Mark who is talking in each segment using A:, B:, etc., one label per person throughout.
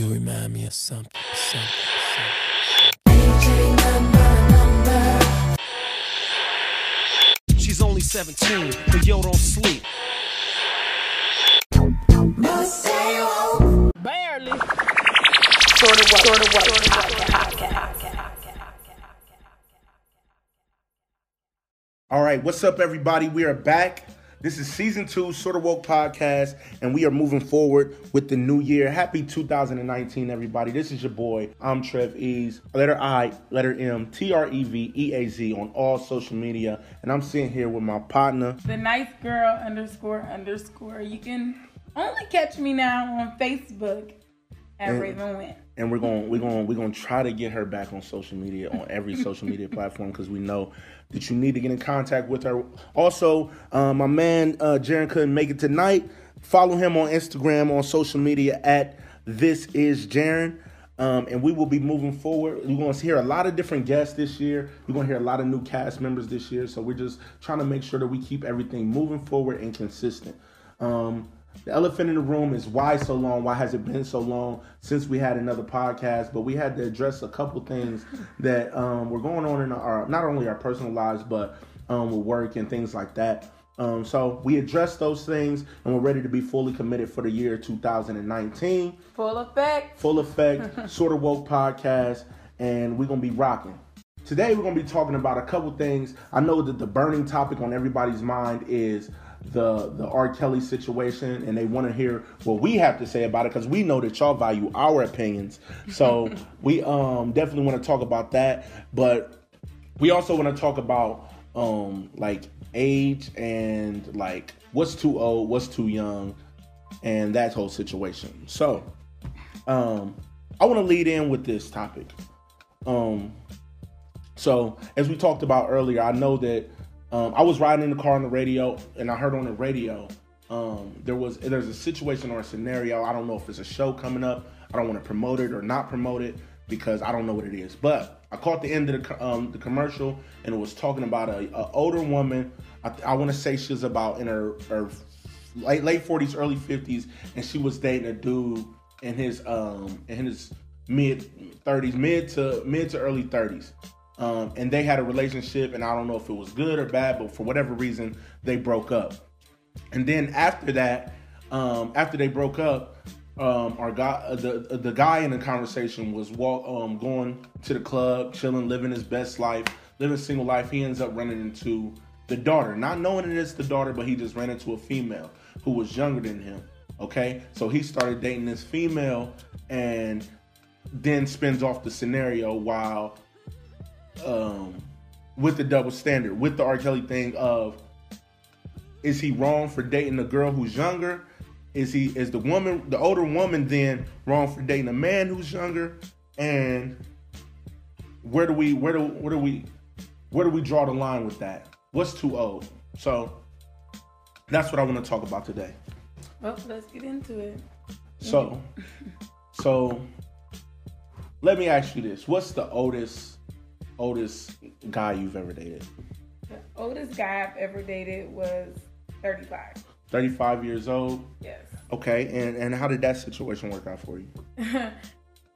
A: You remind me of something, something, something.
B: She's only 17, but yo don't sleep.
C: Barely. Sort of what? Sort of what? Sort of what?
D: All right, what's up, everybody? We are back. This is season two, Sort of Woke podcast, and we are moving forward with the new year. Happy 2019, everybody. This is your boy. I'm Trev Ease, letter I, letter M, T R E V E A Z on all social media, and I'm sitting here with my partner.
E: the nice girl underscore underscore. You can only catch me now on Facebook at
D: And-
E: Raven Went.
D: and we're going we're going we're going to try to get her back on social media on every social media platform because we know that you need to get in contact with her. Also, uh, my man uh, Jaron couldn't make it tonight. Follow him on Instagram on social media at this is Jaron. Um, and we will be moving forward. We're going to hear a lot of different guests this year. We're going to hear a lot of new cast members this year. So we're just trying to make sure that we keep everything moving forward and consistent. Um, the elephant in the room is why so long? Why has it been so long since we had another podcast? But we had to address a couple things that um, were going on in our not only our personal lives, but um, with work and things like that. Um, so we addressed those things, and we're ready to be fully committed for the year 2019
E: Full effect.
D: full effect, sort of woke podcast, and we're gonna be rocking. Today we're gonna be talking about a couple things. I know that the burning topic on everybody's mind is the the R. Kelly situation, and they want to hear what we have to say about it because we know that y'all value our opinions. So we um definitely want to talk about that, but we also want to talk about um like age and like what's too old, what's too young, and that whole situation. So um I want to lead in with this topic. Um so as we talked about earlier, I know that um, I was riding in the car on the radio and I heard on the radio um, there was there's a situation or a scenario. I don't know if it's a show coming up. I don't want to promote it or not promote it because I don't know what it is. But I caught the end of the um, the commercial and it was talking about a, a older woman. I, I want to say she was about in her, her late late 40s, early 50s, and she was dating a dude in his um in his mid 30s, mid to mid to early 30s. Um, and they had a relationship, and I don't know if it was good or bad, but for whatever reason, they broke up. And then after that, um, after they broke up, um, our guy, uh, the the guy in the conversation was walk, um, going to the club, chilling, living his best life, living single life. He ends up running into the daughter, not knowing it is the daughter, but he just ran into a female who was younger than him. Okay, so he started dating this female, and then spins off the scenario while um, with the double standard, with the R. Kelly thing of is he wrong for dating a girl who's younger? Is he is the woman the older woman then wrong for dating a man who's younger? And where do we where do where do we where do we draw the line with that? What's too old? So that's what I want to talk about today.
E: Well, let's get into it.
D: So so let me ask you this. What's the oldest oldest guy you've ever dated?
E: The oldest guy I've ever dated was 35.
D: 35 years old.
E: Yes.
D: Okay, and and how did that situation work out for you?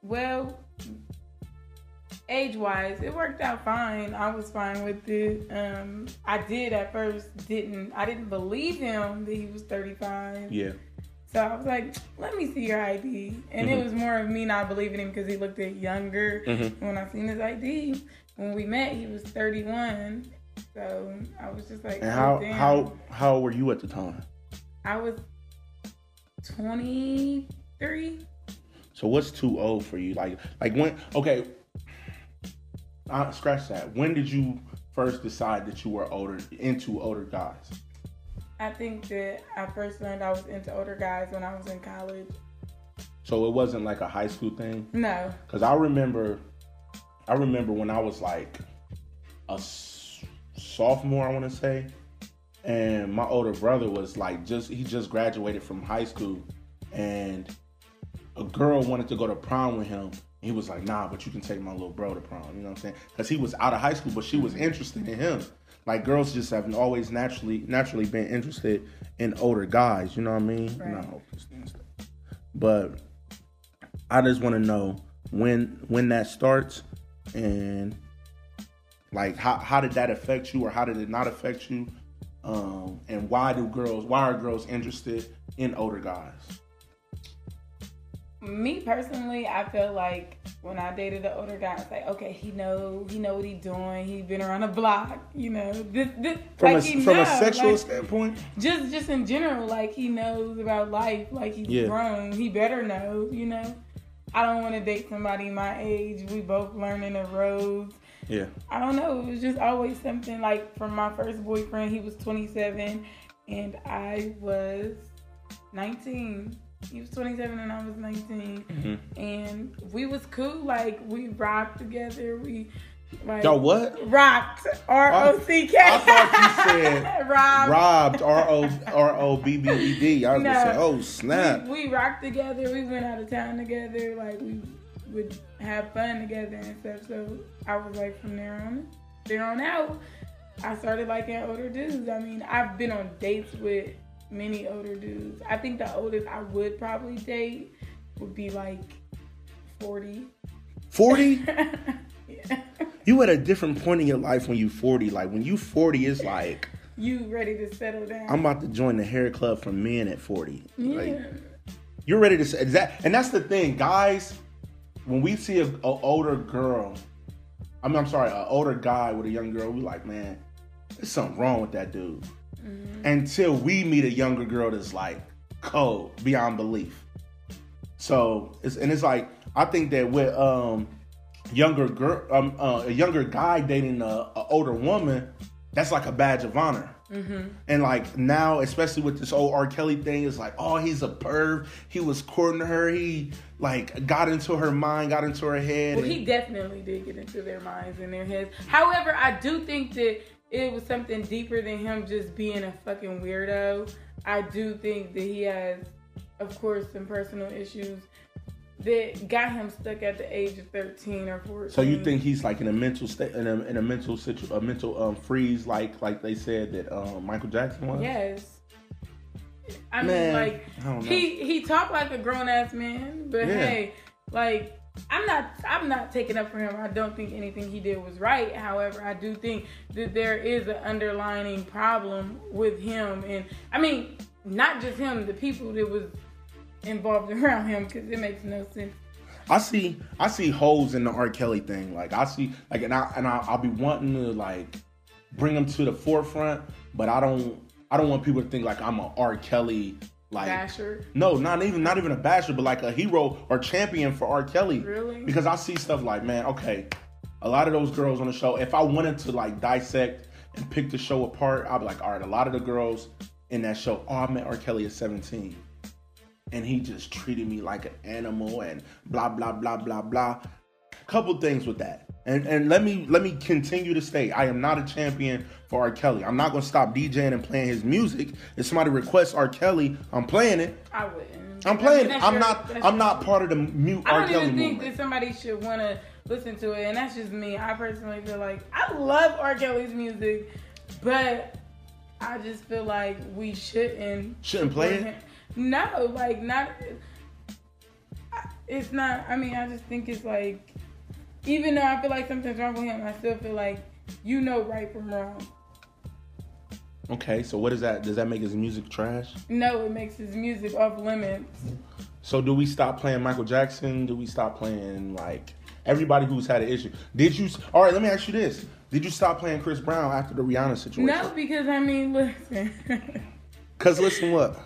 E: Well, age wise, it worked out fine. I was fine with it. Um, I did at first didn't I didn't believe him that he was 35.
D: Yeah.
E: So I was like, let me see your ID. And it was more of me not believing him because he looked younger.
D: Mhm.
E: When I seen his ID, when we met, he was 31. So I was just like,
D: And
E: oh,
D: how
E: damn.
D: how how old were you at the time?
E: I was 23.
D: So what's too old for you? Like like when? Okay, uh, scratch that. When did you first decide that you were older into older guys?
E: I think that I first learned I was into older guys when I was in college.
D: So it wasn't like a high school thing.
E: No.
D: Cause I remember, I remember when I was like a sophomore, I want to say, and my older brother was like just he just graduated from high school, and a girl wanted to go to prom with him. He was like, nah, but you can take my little bro to prom. You know what I'm saying? Because he was out of high school, but she was mm-hmm. interested in him. Like girls just have always naturally naturally been interested in older guys. You know what I mean?
E: Right.
D: No, but I just want to know when when that starts and like how how did that affect you or how did it not affect you? Um, and why do girls why are girls interested in older guys?
E: Me personally, I feel like when I dated the older guy, it's like, okay, he know he know what he doing. He been around the block, you know. This, this,
D: From
E: like
D: a
E: he
D: from a sexual
E: like,
D: standpoint?
E: just just in general, like he knows about life, like he's
D: Yeah.
E: grown. He better know, you know. I don't want to date somebody my age. We both learning the roads.
D: Yeah.
E: I don't know. It was just always something like from my first boyfriend, he was 27 and I was 19. He was 27 and I was 19.
D: Mhm.
E: And we was cool. Like we rocked together. We like
D: Y'all what?
E: rocked. R O C K.
D: I thought you said
E: robbed.
D: Robbed R O R O B B E D. I was gonna say, oh snap.
E: We, we rocked together. We went out of town together. Like we would have fun together and stuff. So I was like, from there on, there on out, I started liking older dudes. I mean, I've been on dates with many older dudes. I think the oldest I would probably date would be like forty.
D: 40?
E: yeah.
D: You at a different point in your life when you 40. Like when you 40, it's like
E: You ready to settle down?
D: I'm about to join the hair club for men at 40.
E: yeah.
D: Like you're ready to say that, and that's the thing, guys. When we see a, a older girl, I mean, I'm sorry, an older guy with a young girl, we like, man, there's something wrong with that dude.
E: Mm-hmm.
D: Until we meet a younger girl that's like cold beyond belief. So it's and it's like I think that with um younger girl, um, uh, a younger guy dating a, a older woman, that's like a badge of honor. And like now, especially with this old R. Kelly thing, it's like, oh, he's a perv. He was courting her. He like got into her mind, got into her head.
E: Well,
D: and-
E: he definitely did get into their minds and their heads. However, I do think that it was something deeper than him just being a fucking weirdo. I do think that he has, of course, some personal issues that got him stuck at the age of 13 or 14.
D: so you think he's like in a mental state, in a, in a mental situ, a mental um, freeze, like like they said that um, Michael Jackson was.
E: Yes. I mean, like
D: I
E: he he talked like a grown ass man, but
D: Yeah.
E: hey, like I'm not I'm not taking up for him. I don't think anything he did was right. However, I do think that there is an underlining problem with him, and I mean, not just him, the people that was involved around him, because it makes no sense.
D: I see I see holes in the R. Kelly thing. Like I see like and I and I, I'll be wanting to like bring him to the forefront, but I don't I don't want people to think like I'm a R. Kelly like
E: Basher.
D: no, not even not even a basher, but like a hero or champion for R. Kelly.
E: Really?
D: Because I see stuff like, man, okay, a lot of those girls on the show. If I wanted to like dissect and pick the show apart, I'd be like, all right, a lot of the girls in that show. Oh, I met R. Kelly at 17 and he just treated me like an animal and blah blah blah blah blah. Couple things with that. And and let me let me continue to state I am not a champion for R. Kelly. I'm not gonna stop DJing and playing his music. If somebody requests R. Kelly, I'm playing it.
E: I wouldn't.
D: I'm
E: I
D: playing
E: mean.
D: I'm
E: your-
D: not I'm not part of the mute
E: I
D: R.
E: don't
D: Kelly
E: even think
D: movement.
E: that somebody should want to listen to it, and that's just me. I personally feel like I love R. Kelly's music, but I just feel like we shouldn't
D: Shouldn't play it?
E: No, like not. It's not. I mean, I just think it's like, even though I feel like something's wrong with him, I still feel like you know right from wrong.
D: Okay, so what is that? Does that make his music trash?
E: No, it makes his music off limits.
D: So do we stop playing Michael Jackson? Do we stop playing like everybody who's had an issue? Did you? All right, let me ask you this: Did you stop playing Chris Brown after the Rihanna situation?
E: No, because I mean, listen,
D: Cause listen, what?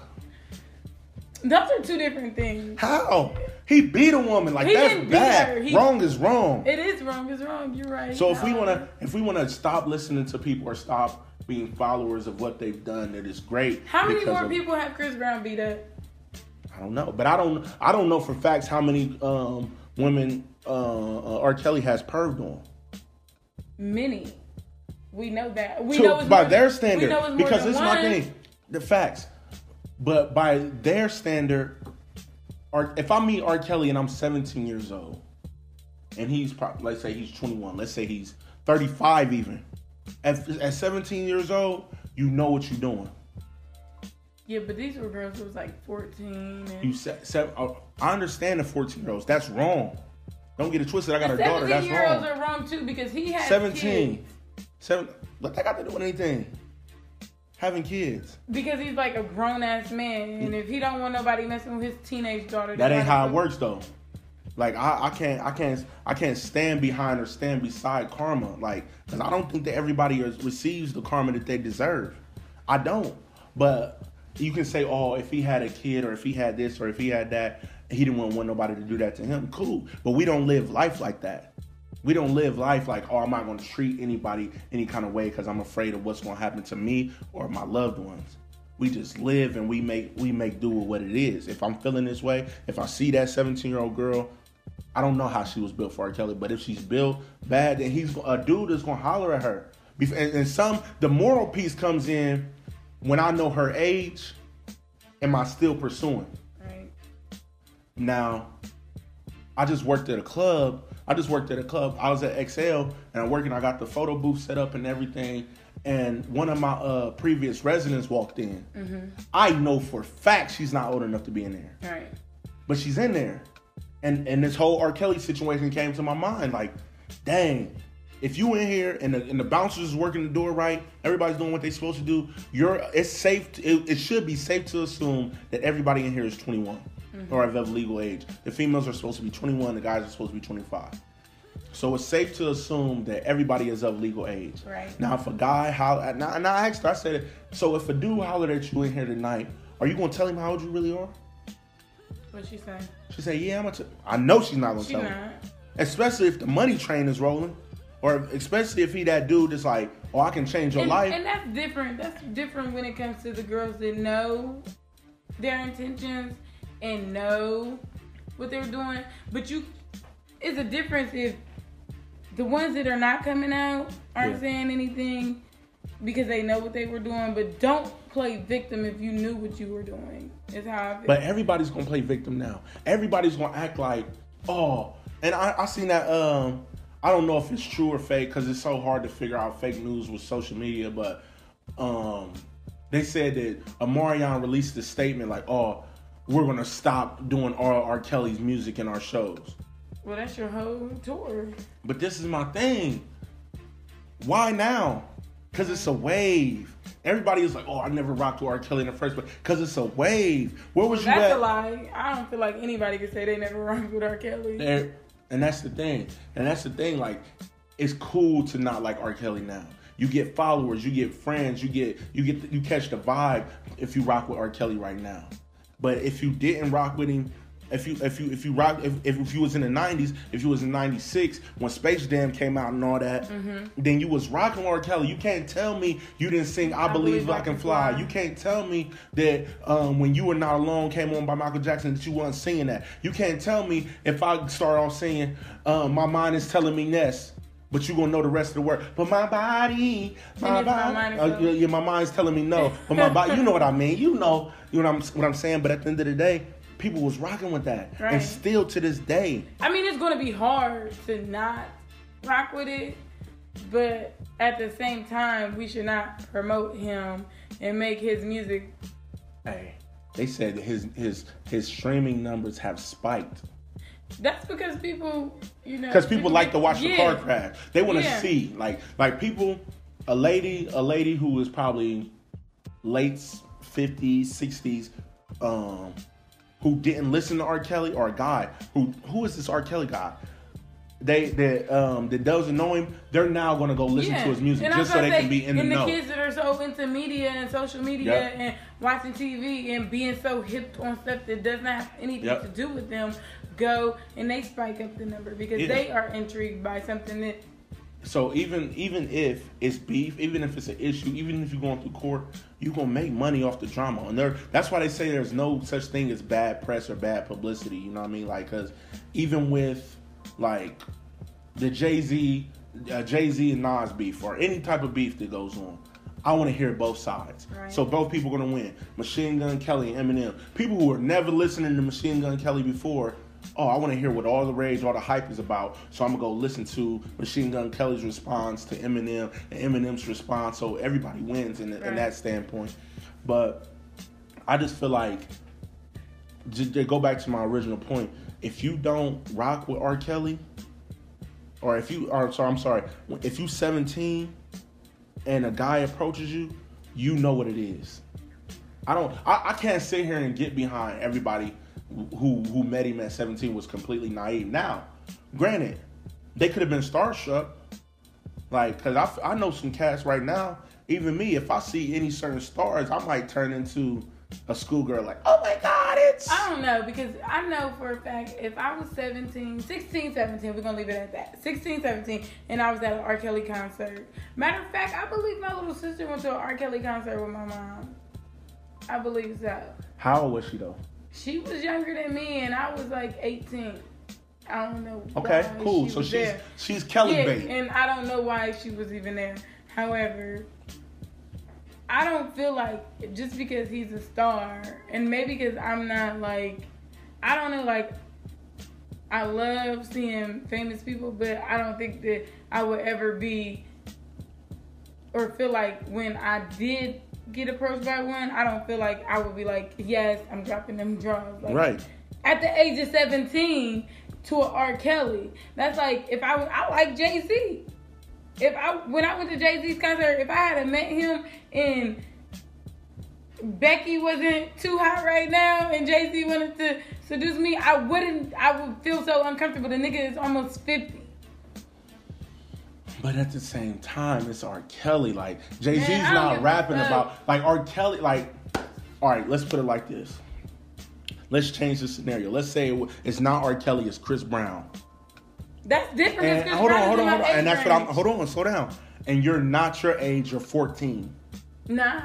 E: Those are two different things.
D: How he beat a woman like
E: He
D: that's bad.
E: He-
D: wrong is wrong.
E: It is wrong. It's wrong. You're right.
D: so if we wanna, if we wanna stop listening to people or stop being followers of what they've done, that is great.
E: how many more
D: of-
E: people have Chris Brown beat up?
D: I don't know, but I don't. I don't know for facts how many um, women uh, uh, R. Kelly has perved on.
E: Many. We know that. We
D: to-
E: know it's
D: by
E: more,
D: their standard.
E: know it's more
D: Because this is my thing, the facts. But by their standard, if I meet R. Kelly and I'm 17 years old, and he's probably let's say he's 21, let's say he's 35 even. At, at 17 years old, you know what you're doing.
E: Yeah, but these were girls who was like 14. And
D: You said, said uh, I understand the 14 year olds. That's wrong. Don't get it twisted. I got a daughter.
E: 17
D: That's
E: year olds
D: wrong.
E: are wrong too because he has
D: 17.
E: kids.
D: Seven. What that got to do with anything? Having kids.
E: Because he's like a grown ass man, and if he don't want nobody messing with his teenage daughter,
D: That ain't how it works though. Like I, I can't I can't I can't stand behind or stand beside karma. Like because I don't think that everybody is, receives the karma that they deserve. I don't. But you can say, oh, if he had a kid or if he had this or if he had that, he didn't want nobody to do that to him. Cool. But we don't live life like that. We don't live life like, oh, I'm not going to treat anybody any kind of way because I'm afraid of what's going to happen to me or my loved ones. We just live and we make we make do with what it is. If I'm feeling this way, if I see that 17 year old girl, I don't know how she was built for R. Kelly, but if she's built bad, then he's a dude is gonna holler at her. And, and some the moral piece comes in when I know her age. Am I still pursuing?
E: Right.
D: Now, I just worked at a club. I just worked at a club. I was at XL and I'm working. I got the photo booth set up and everything. And one of my uh, previous residents walked in. I know for a fact she's not old enough to be in there
E: Right.
D: but she's in there. And and this whole R. Kelly situation came to my mind. Like, dang, if you in here and the, and the bouncers is working the door right, everybody's doing what they're supposed to do. You're it's safe. To, it, it should be safe to assume that everybody in here is 21 Mm-hmm. or of legal age. The females are supposed to be 21. The guys are supposed to be 25. So it's safe to assume that everybody is of legal age.
E: Right.
D: Now, if a guy holler, now, now I asked her, I said, it. so if a dude hollered at you in here tonight, are you gonna tell him how old you really are?
E: What she say?
D: She said, "Yeah, I'm gonna." T-. I know she's not gonna tell
E: not.
D: him, especially if the money train is rolling, or especially if he that dude that's like, "Oh, I can change your
E: And,
D: life."
E: and that's different. That's different when it comes to the girls that know their intentions and know what they're doing. But you, it's a difference if the ones that are not coming out aren't
D: Yeah.
E: saying anything because they know what they were doing. But don't play victim if you knew what you were doing. Is how I feel.
D: but everybody's gonna play victim now. Everybody's gonna act like, "Oh," and I, I seen that. Um, I don't know if it's true or fake because it's so hard to figure out fake news with social media. But um, they said that Omarion released a statement like, "Oh, we're gonna stop doing R. R. Kelly's music in our shows."
E: well, that's your whole tour.
D: But this is my thing. Why now? Because it's a wave. Everybody is like, oh, I never rocked with R. Kelly in the first place. Because it's a wave. Where was you
E: That's
D: at?
E: a lie. I don't feel like anybody can say they never rocked with R. Kelly.
D: There, and that's the thing. And that's the thing. Like, it's cool to not like R. Kelly now. You get followers, you get friends, you get you get you catch the vibe if you rock with R. Kelly right now. But if you didn't rock with him, if you if you if you rock if, if you was in the nineties, if you was in ninety six when Space Jam came out and all that, then you was rocking R. Kelly. You can't tell me you didn't sing I, Believe, I Can Fly. You can't tell me that um, when You Were Not Alone came on by Michael Jackson that you wasn't singing that. You can't tell me if I start off saying um, My Mind is Telling Me Ness. But you're gonna know the rest of the word. But my body, my body, uh, yeah, my mind's telling me no. But my body, you know what I mean. You know, you know what I'm, what I'm saying. But at the end of the day, people was rocking with that,
E: Right.
D: and still to this day,
E: I mean, it's gonna be hard to not rock with it, but at the same time, we should not promote him and make his music.
D: hey, they said his his his streaming numbers have spiked
E: That's because people, you know,
D: because people like to watch the car crash. They want to
E: Yeah.
D: see like like people, a lady a lady who is probably late fifties sixties, um, who didn't listen to R. Kelly or a guy who who is this R. Kelly guy? They that um that doesn't know him, they're now gonna go listen
E: Yeah.
D: to his music
E: And
D: just so they
E: say,
D: can be in the
E: and
D: know.
E: the kids that are so into media and social media
D: Yep.
E: and watching TV and being so hip on stuff that does not have anything
D: Yep.
E: to do with them, go and they spike up the number because
D: Yeah.
E: they are intrigued by something that
D: So even even if it's beef, even if it's an issue, even if you're going through court, you're gonna make money off the drama. And there, that's why they say there's no such thing as bad press or bad publicity. You know what I mean? Like, cause even with like the Jay Z, uh, Jay Z and Nas beef, or any type of beef that goes on. I want to hear both sides.
E: Right.
D: So both people are gonna win. Machine Gun Kelly and Eminem. People who were never listening to Machine Gun Kelly before. Oh, I want to hear what all the rage, all the hype is about. So I'm gonna go listen to Machine Gun Kelly's response to Eminem and Eminem's response. So everybody wins in, in
E: Right.
D: that standpoint. But I just feel like just to go back to my original point. If you don't rock with R. Kelly, or if you are sorry, I'm sorry, if you 17 and a guy approaches you, you know what it is. I don't. I, I can't sit here and get behind everybody who who met him at 17 was completely naive. Now, granted, they could have been starstruck. Like, cause I, I know some cats right now. Even me, if I see any certain stars, I might turn into a schoolgirl. Like, oh my god, it's.
E: I don't know because I know for a fact if I was 17, 16, 17, we're gonna leave it at that. 16, 17, and I was at an R. Kelly concert. Matter of fact, I believe my little sister went to an R. Kelly concert with my mom. I believe so.
D: How old was she though?
E: She was younger than me, and I was like 18. I don't know.
D: Okay, cool.
E: she
D: So she's
E: there.
D: she's Kelly
E: yeah, and I don't know why she was even there. However, I don't feel like just because he's a star, and maybe because I'm not like, I don't know, like, I love seeing famous people, but I don't think that I would ever be or feel like when I did get approached by one, I don't feel like I would be like, yes, I'm dropping them drugs. Like,
D: Right.
E: At the age of 17 to a R. Kelly. That's like if I I like Jay Z. If I when I went to Jay Z's concert, if I had met him and Becky wasn't too hot right now and Jay Z wanted to seduce me, I wouldn't. I would feel so uncomfortable. The nigga is almost 50.
D: But at the same time, it's R. Kelly. Like Jay Z's
E: Man, I don't
D: not rapping about like R. Kelly. Like, all right, let's put it like this. Let's change the scenario. Let's say it it's not R. Kelly, it's Chris Brown.
E: That's different.
D: And
E: Chris
D: hold on, hold on, hold on. And that's what I'm. Hold on, slow down. And you're not your age. You're 14.
E: Nah,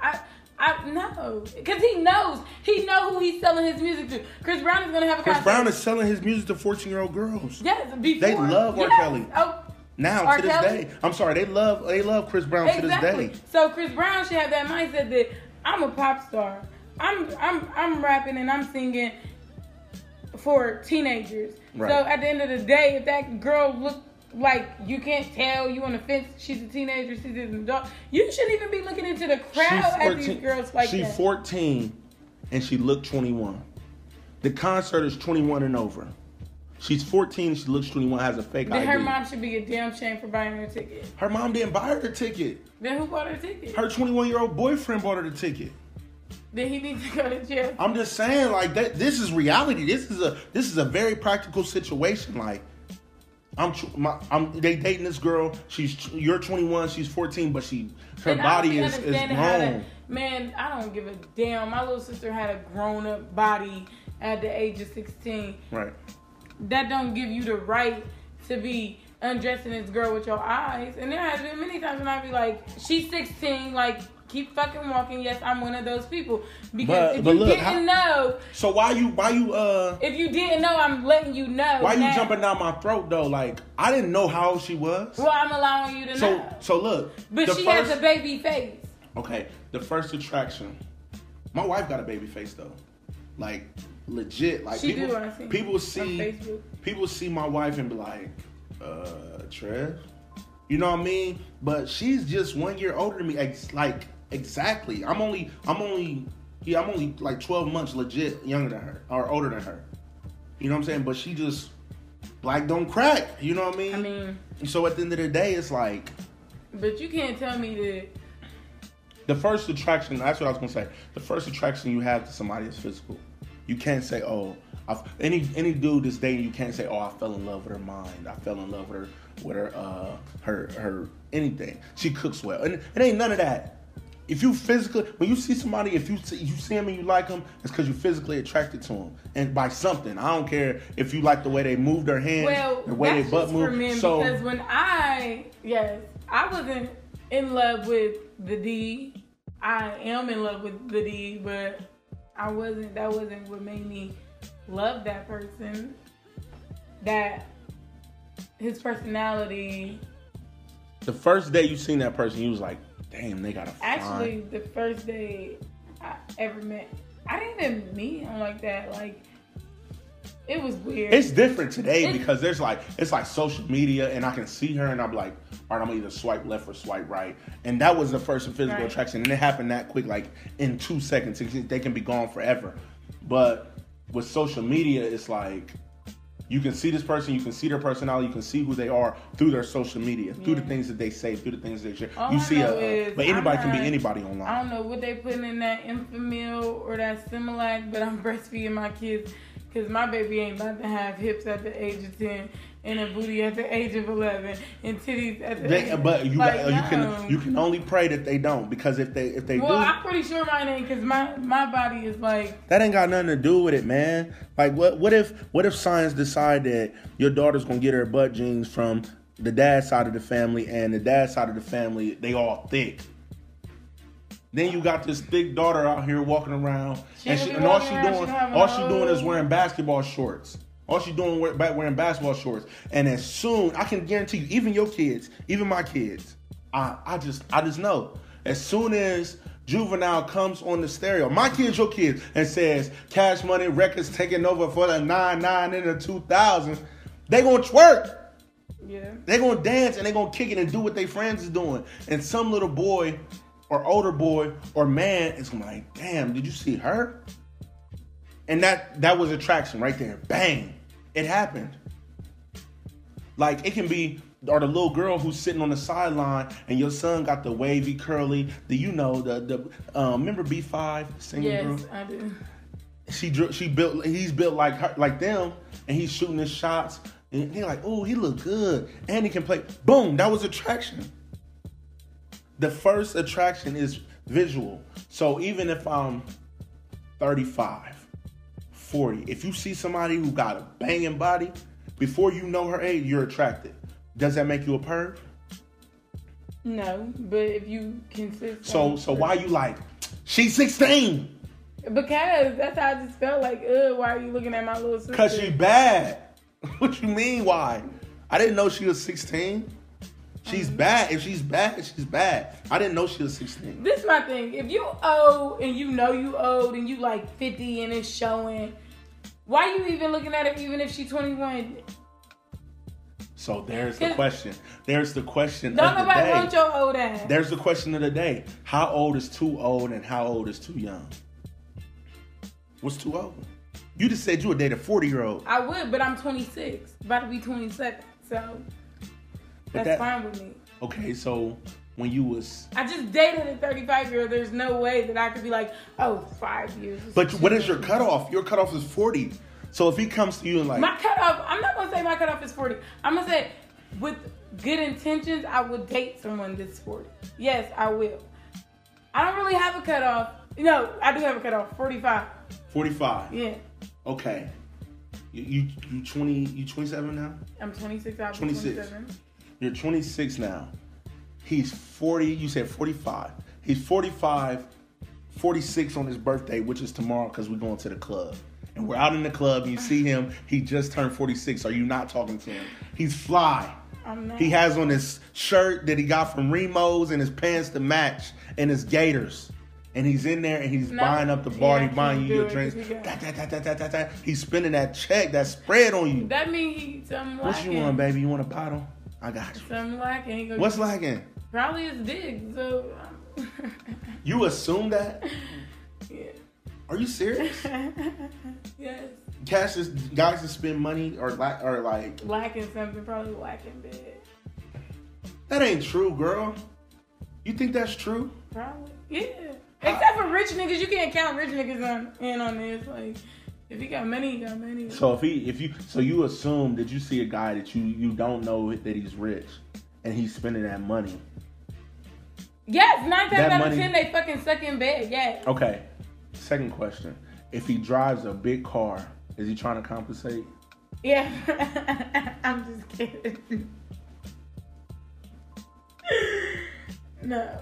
E: I, I no, because he knows he know who he's selling his music to. Chris Brown is gonna have a
D: Chris
E: concert.
D: Brown is selling his music to 14 year old girls.
E: yes, before
D: They love R.
E: yes.
D: Kelly.
E: Oh,
D: Now
E: R.
D: to this
E: Kelly?
D: day, I'm sorry, they love they love Chris Brown to this day.
E: So Chris Brown should have that mindset that I'm a pop star. I'm I'm I'm rapping and I'm singing for teenagers.
D: Right.
E: So at the end of the day, if that girl look like you can't tell you on the fence, she's a teenager, she's an adult. You shouldn't even be looking into the crowd at these girls like that.
D: she's
E: that.
D: 14 and she looked 21. The concert is 21 and over. She's 14 she looks 21, has a fake
E: Then
D: ID.
E: her mom should be a damn shame for buying her a ticket.
D: Her mom didn't buy her the ticket.
E: Then who bought her ticket?
D: Her 21 year old boyfriend bought her the ticket.
E: Then he needs to go to jail.
D: I'm just saying, like that. This is reality. This is a this is a very practical situation. Like, I'm my, I'm they dating this girl. She's you're 21, she's 14, but she her
E: And
D: body is is grown.
E: to- Man, I don't give a damn. My little sister had a grown up body at the age of 16.
D: Right.
E: That don't give you the right to be undressing this girl with your eyes. And there has been many times when I be like, she's 16, like, keep fucking walking. Yes, I'm one of those people. Because
D: But-
E: if
D: but
E: you
D: look,
E: didn't
D: how-
E: know,
D: So why you why you uh
E: if you didn't know, I'm letting you know.
D: why you jumping down my throat though? Like I didn't know how old she was.
E: Well, I'm allowing you to
D: So
E: know.
D: so look.
E: But she
D: first,
E: has a baby face.
D: Okay, the first attraction. My wife got a baby face though. Like legit. Like
E: She
D: people
E: do,
D: people see people see my wife and be like, uh Trev. You know what I mean? But she's just one year older than me. Ex- like exactly. I'm only I'm only yeah, I'm only like 12 months legit younger than her or older than her. You know what I'm saying? But she just black don't crack. You know what I mean?
E: I mean,
D: so at the end of the day, it's like
E: but you can't tell me that.
D: the first attraction. That's what I was gonna say. The first attraction you have to somebody is physical. You can't say, "Oh, I've, any any dude that's dating you can't say, "Oh, I fell in love with her mind. I fell in love with her with her uh her her anything. She cooks well, and it ain't none of that. If you physically, when you see somebody, if you see, you see him and you like him, it's because you're physically attracted to him, and by something. I don't care if you like the way they move their hands,
E: Well,
D: the way they butt move.
E: for men
D: so
E: because when I yes, I wasn't in love with the D. I am in love with the D, but I wasn't. That wasn't what made me love that person. That his personality.
D: the first day you seen that person, you was like, "Damn, they got a
E: Actually, the first day I ever met, I didn't even meet him like that. Like It was weird.
D: It's different today
E: It's-
D: because there's like it's like social media, and I can see her, and I'm like, all right, I'm gonna either swipe left or swipe right, and that was the first physical
E: Right.
D: attraction, and it happened that quick, like in two seconds. They can be gone forever, but with social media, it's like you can see this person, you can see their personality, you can see who they are through their social media, through the things that they say, through the things they share.
E: All
D: you
E: I
D: see, a, but anybody
E: I'm
D: can be anybody online.
E: I don't know what they putting in that Enfamil or that Similac, but I'm breastfeeding my kids because my baby ain't about to have hips at the age of 10 and a booty at the age of 11 and titties at the
D: They,
E: age
D: but you
E: like,
D: you
E: no.
D: can you can only pray that they don't because if they if they
E: Well,
D: do Well,
E: I'm pretty sure mine ain't because my, my body is like,
D: That ain't got nothing to do with it, man. Like, what what if what if science decide that your daughter's gonna get her butt jeans from the dad side of the family and the dad side of the family they all thick. Then you got this thick daughter out here walking around,
E: She
D: and, she, and all she
E: around,
D: doing
E: she
D: all she doing is wearing basketball shorts. All she doing wearing basketball shorts. And as soon I can guarantee you, even your kids, even my kids, I I just I just know as soon as Juvenile comes on the stereo, my kids, your kids, and says Cash Money Records taking over for the nine nine in the 2000s," they gonna twerk.
E: yeah.
D: They gonna dance and they gonna kick it and do what their friends is doing. And some little boy or older boy or man is like, damn, did you see her? And that that was attraction right there. Bang. It happened. Like it can be or the little girl who's sitting on the sideline and your son got the wavy curly, the you know, the the um remember B5 singing
E: Yes,
D: group?
E: I do.
D: she dr- she built he's built like her, like them and he's shooting his shots and they're like oh he look good and he can play boom that was attraction the first attraction is visual so even if i'm 35 40 if you see somebody who got a banging body before you know her age you're attracted does that make you a perv
E: No, but if you consist.
D: so so why you like she's 16
E: Because that's how I just felt like, ugh, why are you looking at my little sister?
D: Cause she bad. what you mean? Why? I didn't know she was 16. She's bad. If she's bad, she's bad. I didn't know she was 16.
E: This is my thing. If you old and you know you old and you like 50 and it's showing, why you even looking at her even if she 21?
D: So there's the question. There's the question
E: Don't
D: of the
E: nobody want
D: day.
E: your old ass.
D: There's the question of the day. How old is too old and how old is too young? What's too old? You just said you would date a 40 year old.
E: I would, but I'm 26, about to be 27, so that's
D: that-
E: fine with me.
D: Okay, so when you was
E: I just dated a 35 year old. There's no way that I could be like, oh, five years.
D: But what is your cutoff? Your cutoff is 40. So if he comes to you and like
E: My cutoff, I'm not gonna say my cutoff is 40. I'm gonna say with good intentions, I would date someone that's 40. Yes, I will. I don't really have a cutoff. No, I do have a cutoff. 45.
D: 45.
E: Yeah.
D: Okay. You, you you 20 you 27 now?
E: I'm 26. I'll
D: 26.
E: 27.
D: You're 26 now. He's 40. You said 45. He's 45, 46 on his birthday, which is tomorrow because we're going to the club. And we're out in the club and you see him. He just turned 46. Are you not talking to him? He's fly. He has on his shirt that he got from Remo's and his pants to match and his gaiters. And he's in there and he's
E: No.
D: buying up the bar.
E: Yeah,
D: he's buying you your drinks.
E: 'cause he got-
D: Da, da, da, da, da, da, da. He's spending that check, that spread on you.
E: That mean he something
D: What you want, baby? You want a bottle? I got you.
E: Something lacking. Go
D: What's lacking?
E: Probably his dick. So.
D: You assume that?
E: yeah.
D: Are you serious?
E: yes.
D: Cash is guys that spend money or like or like
E: Lacking something. Probably lacking bed.
D: that ain't true, girl. You think that's true?
E: Probably. Yeah. Except for rich niggas, you can't count rich niggas on in on this. Like, if he got money, he got money.
D: So if he if you so you assume that you see a guy that you you don't know that he's rich and he's spending that money.
E: yes, nine times
D: That
E: out
D: money-
E: of ten they fucking suck in bed. Yes.
D: Okay. Second question. If he drives a big car, is he trying to compensate?
E: Yeah. I'm just kidding. no.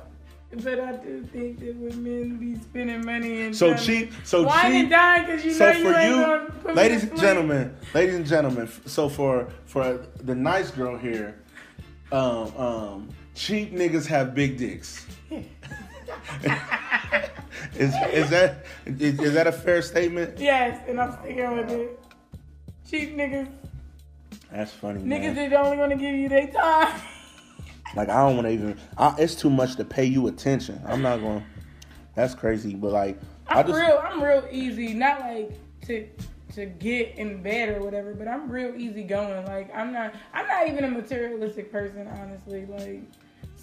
E: But I do think that when men be spending money and
D: So cheap so
E: wine
D: cheap
E: and dine because you
D: so
E: know
D: for
E: you ain't
D: you,
E: gonna put
D: ladies and gentlemen, ladies and gentlemen, so for for the nice girl here, um, um, cheap niggas have big dicks. is is that is, is that a fair statement?
E: Yes, and I'm sticking with it. cheap niggas.
D: That's funny,
E: Niggas
D: man.
E: that only gonna give you their time.
D: Like I don't want to even. I, it's too much to pay you attention. I'm not going. That's crazy. But like, I
E: I'm
D: just
E: real. I'm real easy. Not like to to get in bed or whatever, but I'm real easy going. Like I'm not. I'm not even a materialistic person, honestly. Like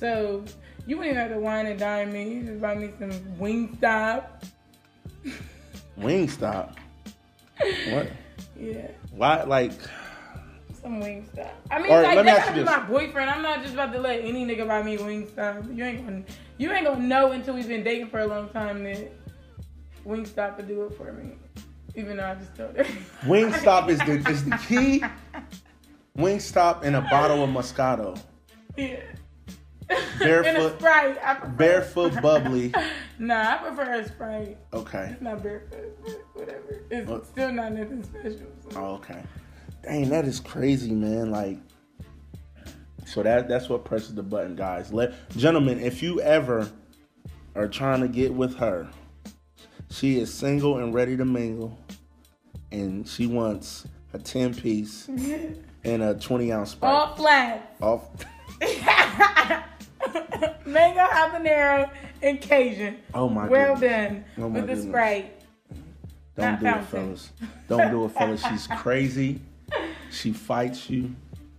E: so, you wouldn't even have to wine and dine me. You just buy me some Wingstop.
D: Wingstop. What?
E: Yeah,
D: Why? Like,
E: some Wingstop. I mean,
D: right,
E: like
D: let me ask
E: gotta
D: you
E: be
D: this.
E: my boyfriend. I'm not just about to let any nigga buy me Wingstop. You ain't gonna. You ain't gonna know until we've been dating for a long time that Wingstop would do it for me. Even though I just told her.
D: Wingstop is the is the key. Wingstop and a bottle of Moscato.
E: Yeah.
D: Barefoot-
E: Sprite.
D: Barefoot bubbly.
E: Nah, I prefer a Sprite.
D: Okay.
E: It's not barefoot, but whatever. It's
D: What?
E: still not nothing special. so.
D: Oh, okay. Dang, that is crazy, man. Like, so that that's what presses the button, guys. Let gentlemen, if you ever are trying to get with her, she is single and ready to mingle, and she wants a ten piece and a twenty ounce sprite.
E: All flats.
D: Off.
E: Mango habanero and Cajun.
D: Oh my god.
E: Well
D: goodness.
E: done
D: Oh my
E: with the. Sprite.
D: Don't
E: Not
D: do it, fellas. Don't do it, fellas. She's crazy. She fights you.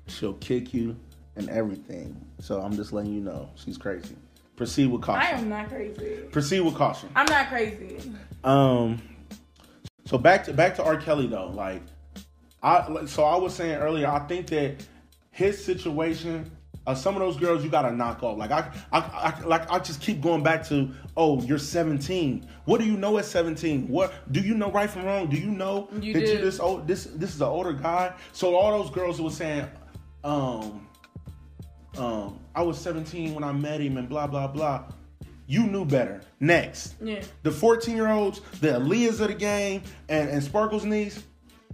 D: She'll kick you and everything. So I'm just letting you know she's crazy. Proceed with caution.
E: I am not crazy.
D: Proceed with caution.
E: I'm not crazy.
D: Um. So back to back to R. Kelly though. Like, I like, so I was saying earlier. I think that his situation. Uh, some of those girls you gotta knock off. Like I, I, I, like I just keep going back to, oh, you're 17. What do you know at 17? What do you know right from wrong? Do you know
E: You
D: that you
E: do.
D: this old, this this is an older guy? So all those girls who were saying, um, um, I was 17 when I met him and blah blah blah. You knew better. Next.
E: Yeah.
D: The 14 year olds, the Aaliyahs of the game, and, and Sparkle's niece,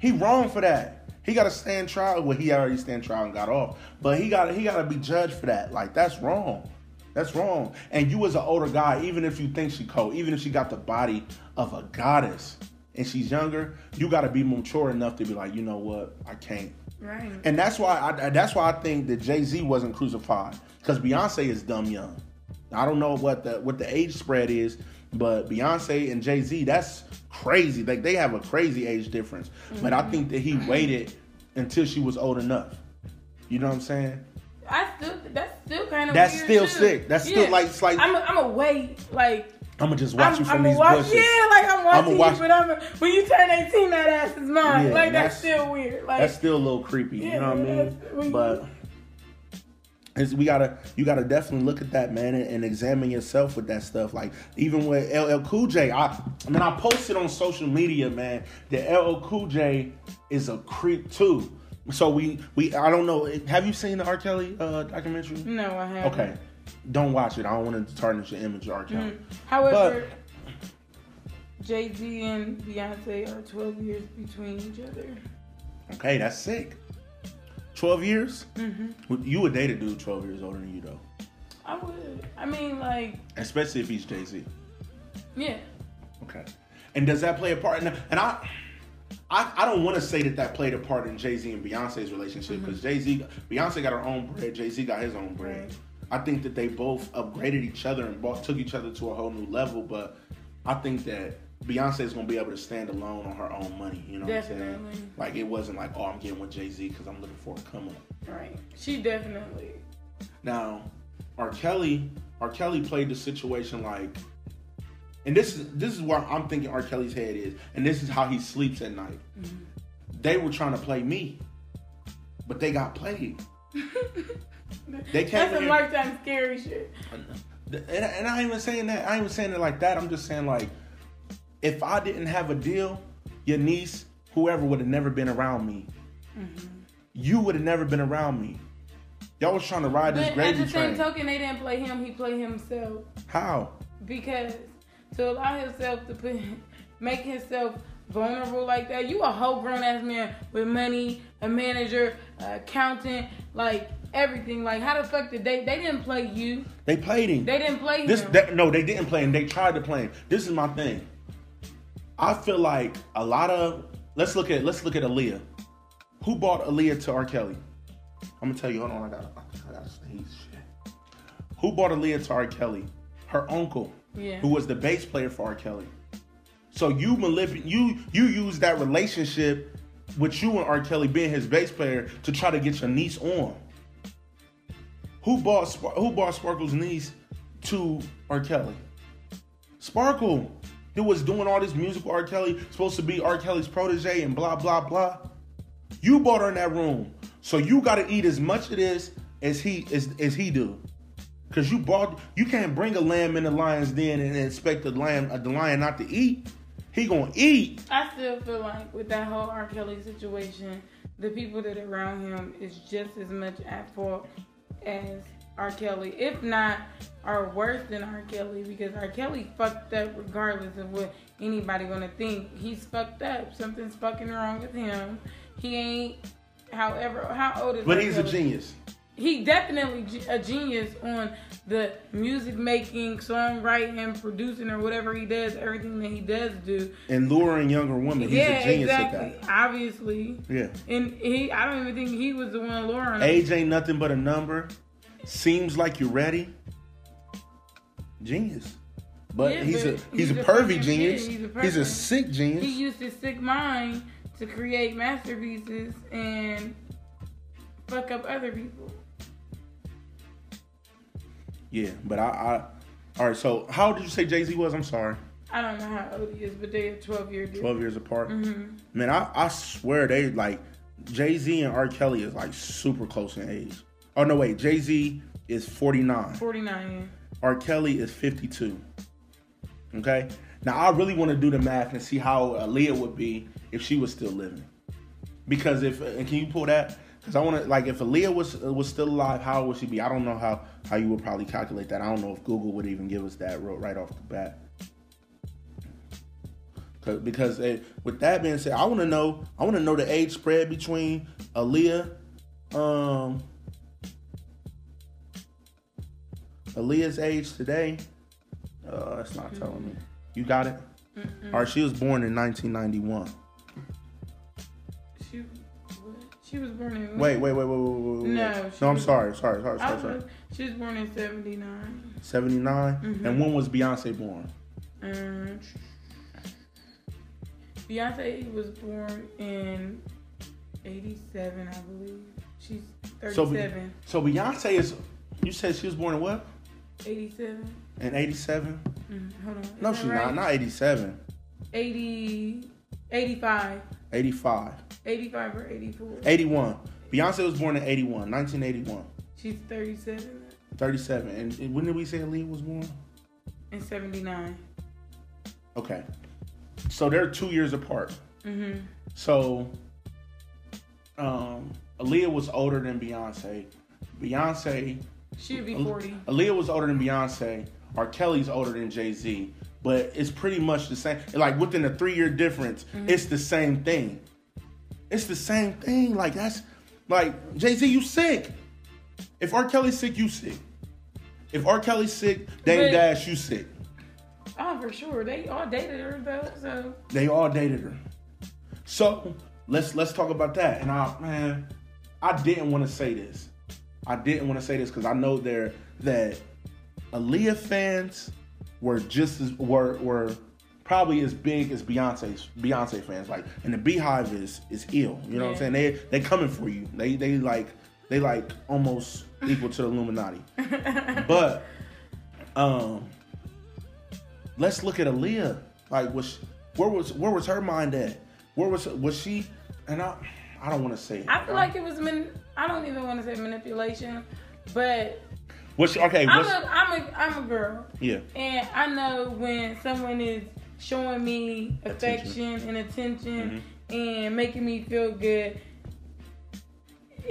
D: he wrong for that. He got to stand trial. Well, he already stand trial and got off, but he got he got to be judged for that. Like that's wrong. That's wrong. And you as an older guy, even if you think she cold, even if she got the body of a goddess and she's younger, you got to be mature enough to be like, you know what, I can't.
E: Right.
D: And that's why I that's why I think that Jay Z wasn't crucified because Beyonce is dumb young. I don't know what the what the age spread is, but Beyonce and Jay Z that's crazy. Like they have a crazy age difference. But I think that he mm-hmm. waited until she was old enough. You know what I'm saying?
E: I still that's still kind of
D: That's still
E: too.
D: sick. That's still like- it's like-
E: I'm a, I'm a wait like
D: I'm gonna just watch
E: I'm,
D: you from
E: I'm
D: these
E: watch,
D: bushes.
E: Yeah, like I'm watching
D: I'ma watch-
E: you, but I'm a, when you turn 18, that ass is mine.
D: Yeah,
E: like
D: that's-
E: that's, still weird. Like
D: That's still a little creepy. you know what I mean? But it's, we gotta you gotta definitely look at that man and, and examine yourself with that stuff. Like even with LL Cool J, I I mean I posted on social media, man, that LL Cool J is a creep too. So we we I don't know. Have you seen the R. Kelly uh, documentary?
E: no, I haven't.
D: Okay, don't watch it. I don't want to tarnish your image of R. Kelly.
E: However, Jay Z and Beyonce are 12 years between each other.
D: Okay, that's sick. Twelve years.
E: Mm-hmm.
D: You would date a dude twelve years older than you though,
E: I would. I mean, like,
D: especially if he's Jay Z.
E: yeah.
D: Okay. And does that play a part? And, and I, I, I don't want to say that that played a part in Jay Z and Beyonce's relationship because Jay Z, Beyonce got her own bread, Jay Z got his own bread. I think that they both upgraded each other and bought, took each other to a whole new level. But I think that Beyonce is gonna be able to stand alone on her own money. You know what I'm
E: Definitely.
D: saying? Like it wasn't like, oh, I'm getting with Jay Z because I'm looking for a come up.
E: Right. She definitely.
D: Now, R. Kelly, R. Kelly played the situation like, and this is this is where I'm thinking R. Kelly's head is, and this is how he sleeps at night. Mm-hmm. They were trying to play me, but they got played. They came
E: That's some lifetime scary shit.
D: And, and I ain't even saying that. I ain't even saying it like that. I'm just saying like, if I didn't have a deal, your niece, whoever would have never been around me. Mm-hmm. You would have never been around me. Y'all was trying to ride this
E: But at the same
D: train.
E: token, they didn't play him. He played himself
D: How?
E: because to allow himself to put, make himself vulnerable like that. You a whole grown ass man with money, a manager, a accountant, like everything. Like how the fuck did they? They didn't play you.
D: They played him.
E: They didn't play
D: This
E: him.
D: that, no, they didn't play him. They tried to play him. This is my thing. I feel like a lot of let's look at let's look at Aaliyah. Who bought Aaliyah to R. Kelly? I'm gonna tell you. Hold on, I got I gotta sneeze. Shit. Who bought Aaliyah to R. Kelly? Her uncle,
E: Yeah.
D: who was the bass player for R. Kelly. So you manip- you you use that relationship with you and R. Kelly being his bass player to try to get your niece on. Who bought who bought Sparkle's niece to R. Kelly? Sparkle, who was doing all this music R. Kelly, supposed to be R. Kelly's protege and blah blah blah. You bought her in that room, so you got to eat as much of this as he as, as he do. Cause you bought, you can't bring a lamb in the lion's den and expect the lamb, uh, the lion not to eat. He gonna eat.
E: I still feel like with that whole R. Kelly situation, the people that around him is just as much at fault as R. Kelly, if not are worse than R. Kelly, because R. Kelly fucked up regardless of what anybody gonna think. He's fucked up. Something's fucking wrong with him. He ain't. However, how old is?
D: He but
E: R.
D: he's a genius.
E: he definitely a genius on the music making, songwriting, producing, or whatever he does. Everything that he does do.
D: And luring younger women. He's
E: yeah,
D: a genius
E: exactly.
D: at that.
E: Obviously,
D: Yeah.
E: and he. I don't even think he was the one luring.
D: Age ain't nothing but a number. Seems like you're ready. Genius. But
E: Yeah,
D: he's
E: but
D: a he's,
E: he's
D: a
E: a
D: pervy genius.
E: He's a
D: He's a sick genius.
E: He used his sick mind to create masterpieces and fuck up other people.
D: yeah, but I, I all right, so how old did you say Jay Z was? I'm sorry.
E: I don't know how old he is, but they are 12 year difference.
D: 12 years apart.
E: Mm-hmm.
D: Man, I, I swear they like Jay Z and R. Kelly is like super close in age. Oh no, wait, Jay Z is 49.
E: 49.
D: R. Kelly is 52. Okay? Now, I really want to do the math and see how Aaliyah would be if she was still living. Because if, and can you pull that? Because I want to, like, if Aaliyah was was still alive, how would she be? I don't know how, how you would probably calculate that. I don't know if Google would even give us that right off the bat. Because eh, with that being said, I want to know, I want to know the age spread between Aaliyah, um, Aaliyah's age today. Uh, it's not telling me. You got it. All right, she was born in 1991.
E: She, what? she was born in.
D: Wait, wait, wait, wait, wait, wait. wait.
E: No,
D: no, I'm
E: was-
D: sorry, sorry, sorry, sorry, sorry.
E: was, she was born in 79.
D: 79.
E: Mm-hmm.
D: And when was Beyonce born?
E: Um, Beyonce was born in 87, I believe. She's
D: So, Be-
E: 37.
D: so Beyonce is. You said she was born in what?
E: 87?
D: And 87?
E: Mm, hold on. Is
D: No, she's
E: right?
D: not. Not 87.
E: 80, 85.
D: 85.
E: 85 or 84.
D: 81. Beyonce was born in 81, 1981.
E: She's 37
D: 37. And, and when did we say Aaliyah was born?
E: In 79.
D: Okay. So they're two years apart.
E: Mm-hmm.
D: So, um, Aaliyah was older than Beyonce. Beyonce,
E: She'd be 40.
D: Aaliyah was older than Beyonce. R. Kelly's older than Jay Z. But it's pretty much the same. Like within a three year difference, mm-hmm. it's the same thing. It's the same thing. Like that's like Jay Z, you sick. If R. Kelly's sick, you sick. If R. Kelly's sick, Dame
E: But-
D: Dash, you sick.
E: Oh, for sure. They all dated her, though, so.
D: They all dated her. So let's let's talk about that. And I man, I didn't want to say this. I didn't want to say this because I know there that Aaliyah fans were just as were were probably as big as Beyonce's Beyonce fans. Like, and the BeyHive is is ill. You know what I'm saying? They they coming for you. They they like they like almost equal to the Illuminati. but um, let's look at Aaliyah. Like, was where was where was her mind at? Where was was she? And I I don't want to say. it.
E: I feel like it was, man. I don't even want to say manipulation, but
D: she, okay.
E: I'm a, I'm a, I'm a girl.
D: yeah.
E: And I know when someone is showing me affection and attention mm-hmm. and making me feel good,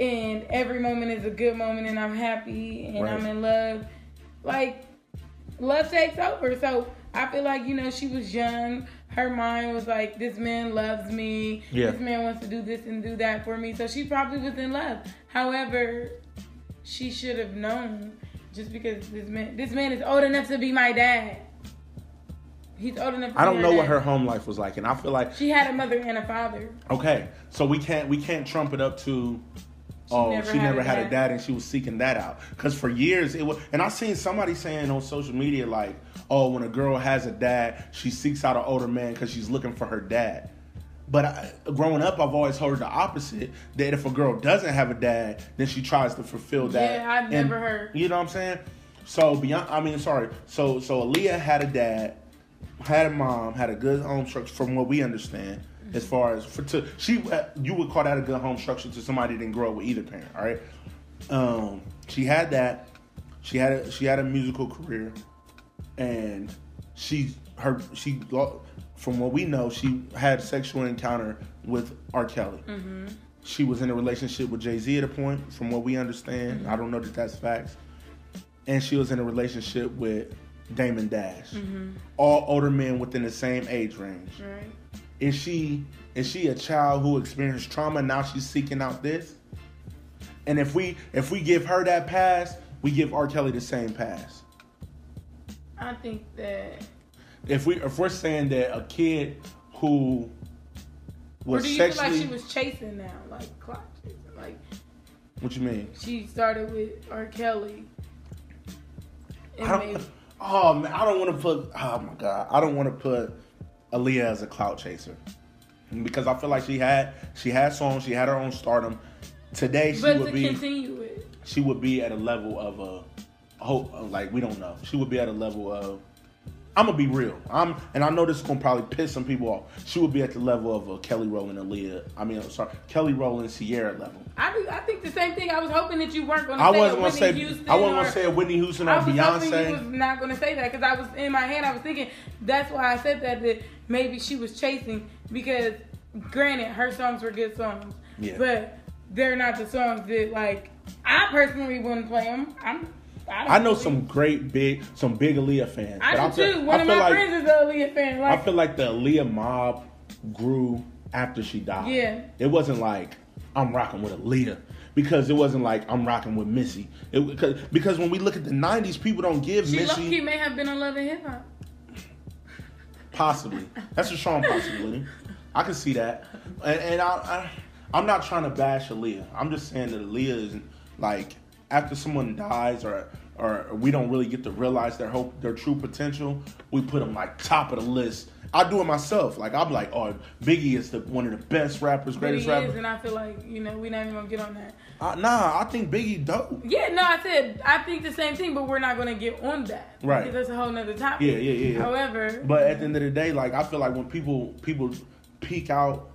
E: and every moment is a good moment, and I'm happy and
D: Right.
E: I'm in love, like love takes over. So I feel like you know she was young. Her mind was like, this man loves me.
D: Yeah.
E: This man wants to do this and do that for me. So she probably was in love. However, she should have known just because this man this man is old enough to be my dad. He's old enough. To
D: I don't know what her home life was like, and I feel like
E: She had a mother and a father.
D: okay, so we can't we can't trump it up to. Oh,
E: never
D: she
E: had
D: never
E: a
D: had a
E: dad.
D: and she was seeking that out. Because for years it was, and I seen somebody saying on social media like, "Oh, when a girl has a dad, she seeks out an older man because she's looking for her dad." But I, growing up, I've always heard the opposite. That if a girl doesn't have a dad, then she tries to fulfill that.
E: Yeah, I've
D: And-
E: never heard.
D: You know what I'm saying? So beyond, I mean, sorry. So so Aaliyah had a dad, had a mom, had a good home structure, from what we understand. As far as for to she, uh, you would call that a good home structure to somebody that didn't grow up with either parent. All right. Um, she had that. She had a she had a musical career, and she her she from what we know she had sexual encounter with R. Kelly. Mm-hmm. She was in a relationship with Jay Z at a point, from what we understand. Mm-hmm. I don't know that that's facts. And she was in a relationship with Damon Dash. Mm-hmm. All older men within the same age range.
E: Right.
D: Is she is she a child who experienced trauma? Now she's seeking out this. And if we if we give her that pass, we give R. Kelly the same pass.
E: I think that.
D: If we if we're saying that a kid who was Or
E: do you feel like she was chasing now, like clock chasing? Like
D: what you mean?
E: she started with R. Kelly. And
D: I don't, oh man, I don't want to put. Oh my god, I don't want to put Aaliyah as a clout chaser because I feel like she had she had songs, she had her own stardom. Today she
E: but to
D: would be
E: continue it,
D: she would be at a level of a hope like we don't know. She would be at a level of I'm gonna be real. I'm and I know this is gonna probably piss some people off. She would be at the level of a Kelly Rowland, Aaliyah. I mean, I'm sorry, Kelly Rowland, Ciara level.
E: I do, I think the same thing. I was hoping that you weren't to
D: I
E: say
D: wasn't
E: a
D: gonna
E: Whitney
D: say
E: Houston
D: I wasn't
E: or,
D: gonna say a Whitney Houston or
E: I was hoping you was not going to say that because I was in my head. I was thinking that's why I said that that maybe she was chasing because granted her songs were good songs,
D: Yeah.
E: but they're not the songs that like I personally wouldn't play them. I'm I,
D: I know some great big, some big Aaliyah fans.
E: I
D: but
E: do
D: feel-
E: too. One
D: I
E: of my
D: like,
E: friends is a Aaliyah fan.
D: I feel like the Aaliyah mob grew after she died.
E: Yeah.
D: It wasn't like I'm rocking with Aaliyah because it wasn't like I'm rocking with Missy. It because, because when we look at the '90s, people don't give
E: she
D: Missy
E: key may have been on Love and Hip Hop.
D: possibly. That's a strong possibility. I can see that, and, and I, I I'm not trying to bash Aaliyah. I'm just saying that Aaliyah is like after someone dies or. Or we don't really get to realize their hope, their true potential. We put them like top of the list. I do it myself. Like I'm like, oh, Biggie is the one of the best rappers,
E: But he
D: greatest
E: is,
D: rappers.
E: and I feel like you know we're not even gonna get on that.
D: Uh, nah, I think Biggie dope.
E: Yeah, no, I said I think the same thing, but we're not gonna get on that.
D: Right.
E: Because that's a whole nother topic.
D: Yeah, yeah, yeah, yeah.
E: However,
D: But at the end of the day, like I feel like when people people peak out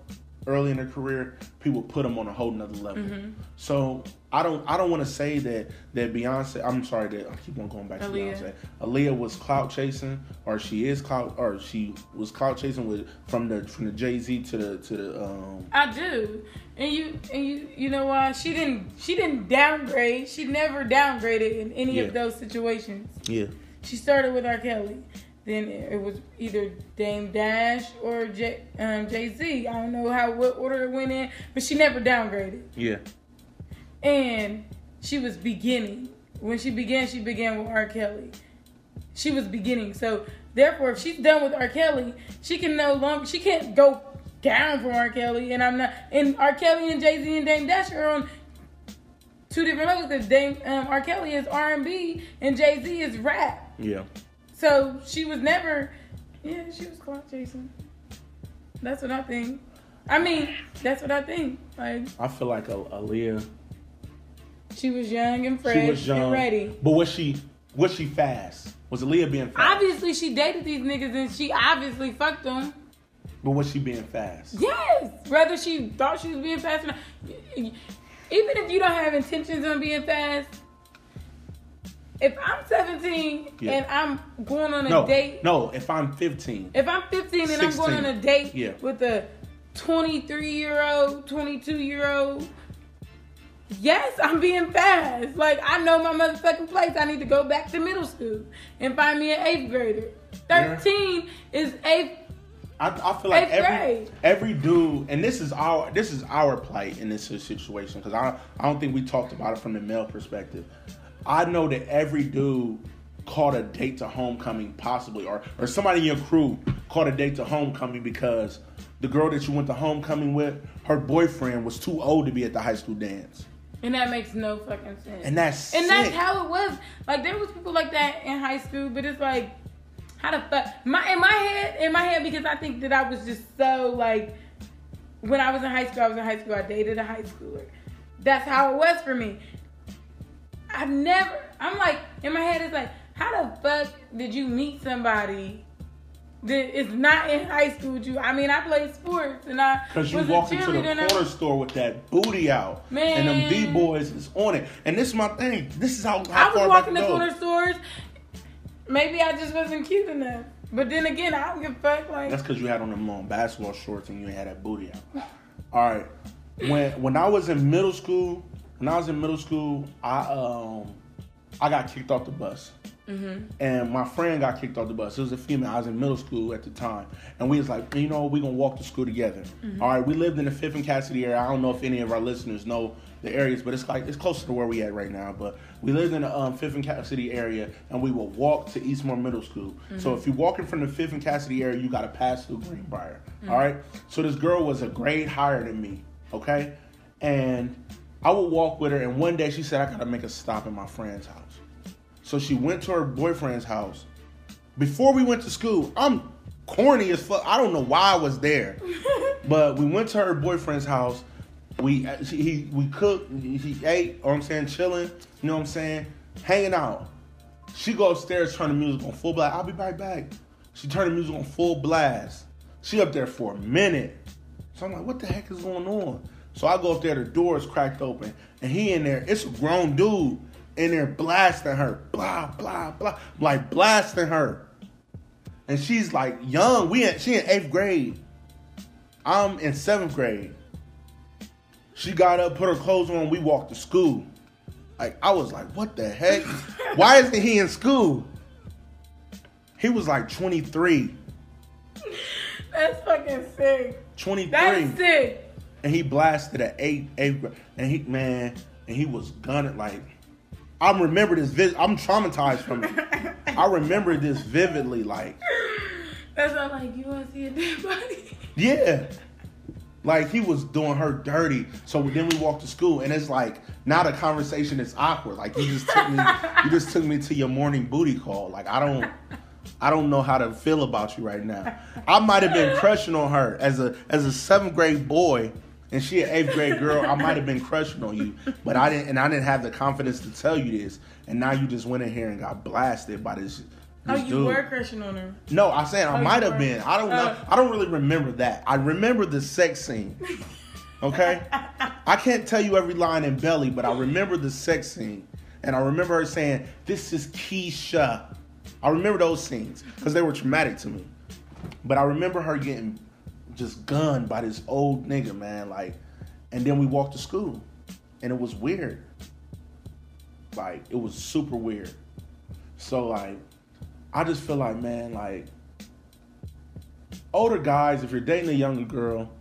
D: early in their career, people put them on a whole nother level.
E: Mm-hmm.
D: So I don't I don't want to say that that Beyonce. I'm sorry that I keep on going back to
E: Aaliyah.
D: Beyonce. Aaliyah was clout chasing, or she is clout, or she was clout chasing with from the from the Jay Z to the to the um.
E: I do. And you and you you know why she didn't she didn't downgrade. She never downgraded in any
D: Yeah.
E: of those situations.
D: Yeah,
E: She started with R. Kelly. Then it was either Dame Dash or J, um, Jay Z. I don't know how what order it went in, but she never downgraded.
D: yeah,
E: and she was beginning. When she began, she began with R. Kelly. She was beginning. So therefore, if she's done with R. Kelly, she can no longer she can't go down from R. Kelly. And I'm not and R. Kelly and Jay Z and Dame Dash are on two different levels because Dame um, R. Kelly is R and B and Jay Z is rap.
D: yeah.
E: So she was never yeah, she was clock chasing. That's what I think. I mean, that's what I think. Like
D: I feel like a Aaliyah.
E: she was young and fresh
D: She was young,
E: and ready.
D: but was she was she fast? Was Aaliyah being fast?
E: Obviously, she dated these niggas and she obviously fucked them.
D: But was she being fast?
E: Yes. Whether she thought she was being fast or not. Even if you don't have intentions on being fast, if I'm 17
D: Yeah.
E: and I'm going on a
D: No,
E: date,
D: no. If I'm 15,
E: if I'm 15 and I'm going on a date
D: Yeah.
E: with a 23 year old, 22 year old, yes, I'm being fast. Like, I know my motherfucking place. I need to go back to middle school and find me an eighth grader. 13 is eighth.
D: I, I feel like every
E: grade.
D: every dude, and this is our this is our plight in this situation because I I don't think we talked about it from the male perspective. I know that every dude caught a date to homecoming, possibly, or or somebody in your crew caught a date to homecoming because the girl that you went to homecoming with, her boyfriend was too old to be at the high school dance,
E: And that makes no fucking sense.
D: and that's
E: And that's how it was. Like there was people like that in high school, but it's like, how the fuck? My in my head, in my head, because I think that I was just so like, when I was in high school, I was in high school. I dated a high schooler. That's how it was for me. I never. I'm like in my head. It's like, how the fuck did you meet somebody? That is not in high school with you. I mean, I played sports and I
D: Because you
E: was
D: walk into the.
E: I-
D: corner store with that booty out, man, and them b boys is on it. And this is my thing. This is how, how
E: I was walking the corner stores. Maybe I just wasn't cute enough. But then again, I don't give a fuck. Like,
D: That's because you had on them long basketball shorts and you had that booty out. All right. When when I was in middle school, when I was in middle school, I um I got kicked off the bus. And my friend got kicked off the bus. It was a female. I was in middle school at the time, and we was like, you know, we gonna walk to school together. All right. We lived in the Fifth and Cassady area. I don't know if any of our listeners know the areas, but it's like it's closer to where we at right now. But we lived in the um, Fifth and Cassady area, and we would walk to Eastmoor Middle School. So if you're walking from the Fifth and Cassady area, you got to pass through Greenbrier. All right. So this girl was a grade higher than me. Okay, and I would walk with her, and one day she said, I gotta make a stop in my friend's house. So she went to her boyfriend's house. Before we went to school, I'm corny as fuck. I don't know why I was there, but we went to her boyfriend's house. We she, he we cooked. He ate. Or I'm saying chilling. You know what I'm saying? Hanging out. She go upstairs, turn the music on full blast. I'll be right back. She turned the music on full blast. She up there for a minute. So I'm like, what the heck is going on? So I go up there, the door is cracked open, and he in there. It's a grown dude in there blasting her, blah blah blah, like blasting her. And she's like young. We in, she in eighth grade. I'm in seventh grade. She got up, put her clothes on. We walked to school. Like I was like, what the heck? Why isn't he in school? He was like 23.
E: that's fucking sick.
D: 23.
E: That's sick.
D: And he blasted at eight, eight, and he man, and he was gunning like. I remember this. Vis- I'm traumatized from it. I remember this vividly. Like,
E: That's not like you want to see a dead body.
D: yeah, like he was doing her dirty. So then we walked to school, and it's like now the conversation is awkward. Like you just took me, you just took me to your morning booty call. Like I don't. I don't know how to feel about you right now. I might have been crushing on her as a as a seventh grade boy, and she an eighth grade girl. I might have been crushing on you, but I didn't, and I didn't have the confidence to tell you this. And now you just went in here and got blasted by this.
E: Oh, you
D: dude.
E: were crushing on her.
D: No, I'm saying I
E: Oh,
D: might have been. I don't know.
E: Oh.
D: I don't really remember that. I remember the sex scene. Okay, I can't tell you every line in Belly, but I remember the sex scene, and I remember her saying, "This is Keisha." I remember those scenes because they were traumatic to me. But I remember her getting just gunned by this old nigga, man. Like, and then we walked to school, and it was weird. Like, it was super weird. So like, I just feel like, man, like, older guys, if you're dating a younger girl,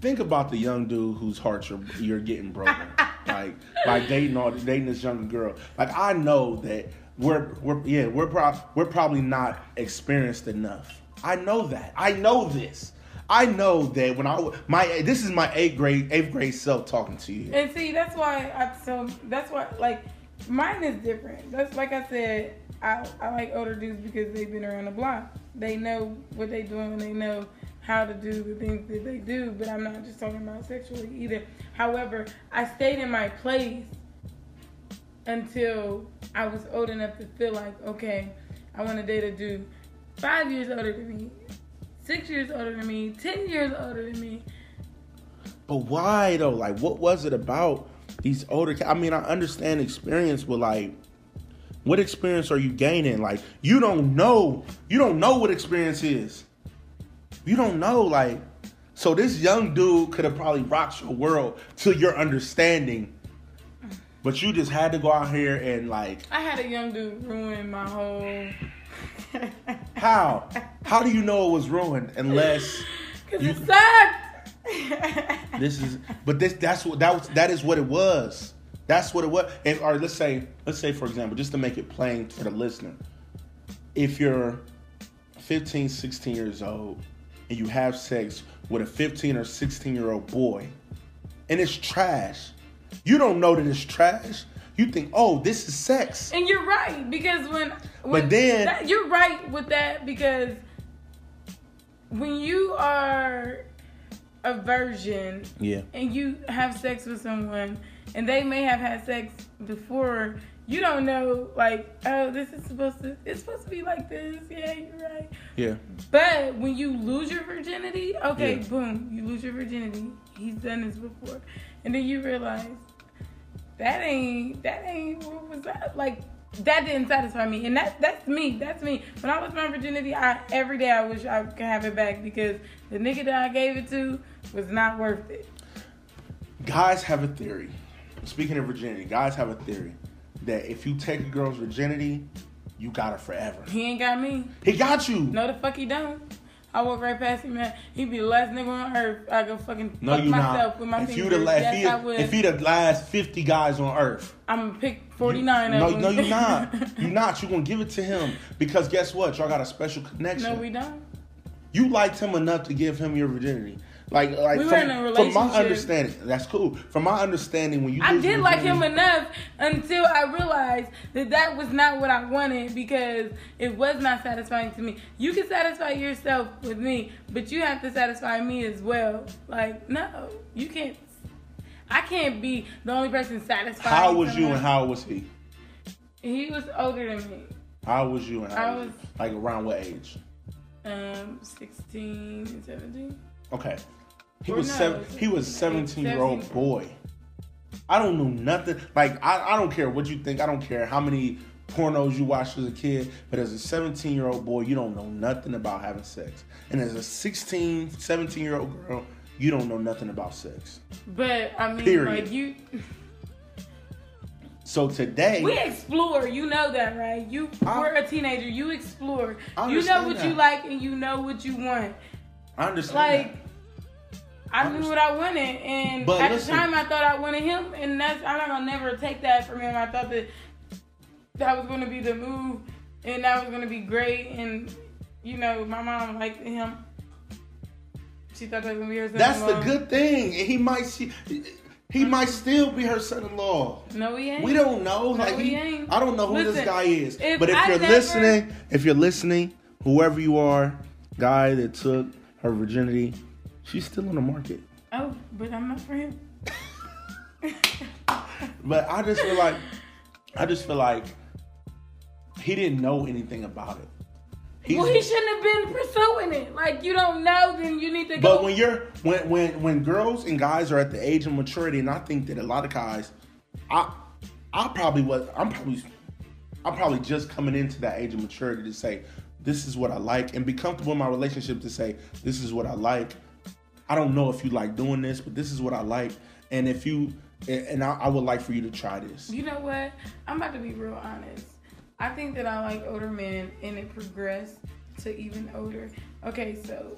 D: think about the young dude whose heart you're, you're getting broken. like, by dating all dating this younger girl. Like, I know that we're we're yeah we're pro- we're probably not experienced enough. I know that. I know this. I know that when I my this is my eighth grade eighth grade self talking to you.
E: And see, that's why I so that's why like mine is different. That's like I said, I I like older dudes because they've been around the block. They know what they're doing they know how to do the things that they do. But I'm not just talking about sexually either. However, I stayed in my place until I was old enough to feel like, okay, I want to date a dude five years older than me, six years older than me, ten years older than me.
D: But why though? Like, what was it about these older? I mean, I understand experience, but like, what experience are you gaining? Like, you don't know. You don't know what experience is. You don't know. Like, so this young dude could have probably rocked your world to your understanding, but you just had to go out here and like,
E: I had a young dude ruin my whole.
D: How? How do you know it was ruined unless
E: Cause
D: You-
E: it sucked.
D: this is? But this that's what that was that is what it was. That's what it was. And or let's say, let's say for example, just to make it plain for the listener, if you're 15, 16 years old and you have sex with a 15 or 16 year old boy and it's trash, you don't know that it's trash. You think, oh, this is sex.
E: And you're right because when, when
D: then-
E: that, you're right with that because when you are a virgin
D: Yeah.
E: and you have sex with someone and they may have had sex before, you don't know like, oh, this is supposed to it's supposed to be like this. Yeah, you're right.
D: Yeah.
E: But when you lose your virginity, okay,
D: Yeah.
E: boom, you lose your virginity. He's done this before, and then you realize that ain't that ain't what was that like. That didn't satisfy me, and that that's me. That's me. When I lost my virginity, I every day I wish I could have it back because the nigga that I gave it to was not worth it.
D: Guys have a theory. Speaking of virginity, guys have a theory that if you take a girl's virginity, you got her forever.
E: He ain't got me.
D: He got you.
E: No, the fuck he don't. I walk right past him, man. He be the last nigga on earth. I go fucking
D: No,
E: fuck
D: you
E: myself
D: not.
E: with my
D: if you
E: fingers.
D: the last,
E: yes,
D: if, he, if he the last fifty guys on earth,
E: I'm gonna pick 49
D: no,
E: of them.
D: no, you're not. You're not. You're gonna give it to him because guess what? Y'all got a special connection.
E: no, we don't.
D: you liked him enough to give him your virginity. Like, like
E: We
D: from, from my understanding, that's cool. From my understanding, when you
E: I did like him enough until I realized that that was not what I wanted because it was not satisfying to me. You can satisfy yourself with me, but you have to satisfy me as well. Like, no, you can't. I can't be the only person satisfied.
D: How was you and how was he?
E: He was older than me.
D: How was you and how
E: I
D: was,
E: was-
D: he? like around what age?
E: Um, 16 and 17.
D: Okay. He
E: Or
D: was
E: no,
D: seven. He was seventeen year old boy. I don't know nothing. Like I, I don't care what you think. I don't care how many pornos you watched as a kid. But as a seventeen year old boy, you don't know nothing about having sex. And as a 16, 17 year old girl, you don't know nothing about sex.
E: But I mean,
D: Period.
E: like you,
D: So today,
E: we explore. You know that, right? You
D: I-
E: we're a teenager. You explore. You know what you like and you know what you want.
D: I understand.
E: Like
D: that.
E: I knew what I wanted, and
D: But
E: at
D: listen-
E: the time I thought I wanted him, and that's I'm not gonna never take that from him. I thought that that was gonna be the move, and that was gonna be great, and you know my mom liked him. She thought that was gonna be her.
D: That's the good thing. He might see. He might still be her son-in-law.
E: No, he ain't.
D: We don't know.
E: No,
D: Like
E: he ain't.
D: I don't know who this guy is.
E: if
D: but if
E: I
D: you're
E: never-
D: listening, if you're listening, whoever you are, guy that took her virginity, she's still on the market.
E: Oh, but I'm not for him.
D: But I just feel like, I just feel like he didn't know anything about it. He's-
E: well, he shouldn't have been pursuing it. Like you don't know, then you need to
D: But
E: go.
D: when you're when when when girls and guys are at the age of maturity, and I think that a lot of guys, I I probably was I'm probably I'm probably just coming into that age of maturity to say this is what I like and be comfortable in my relationship to say this is what I like. I don't know if you like doing this, but this is what I like, and if you and I, I would like for you to try this.
E: You know what? I'm about to be real honest. I think that I like older men and it progressed to even older. Okay, so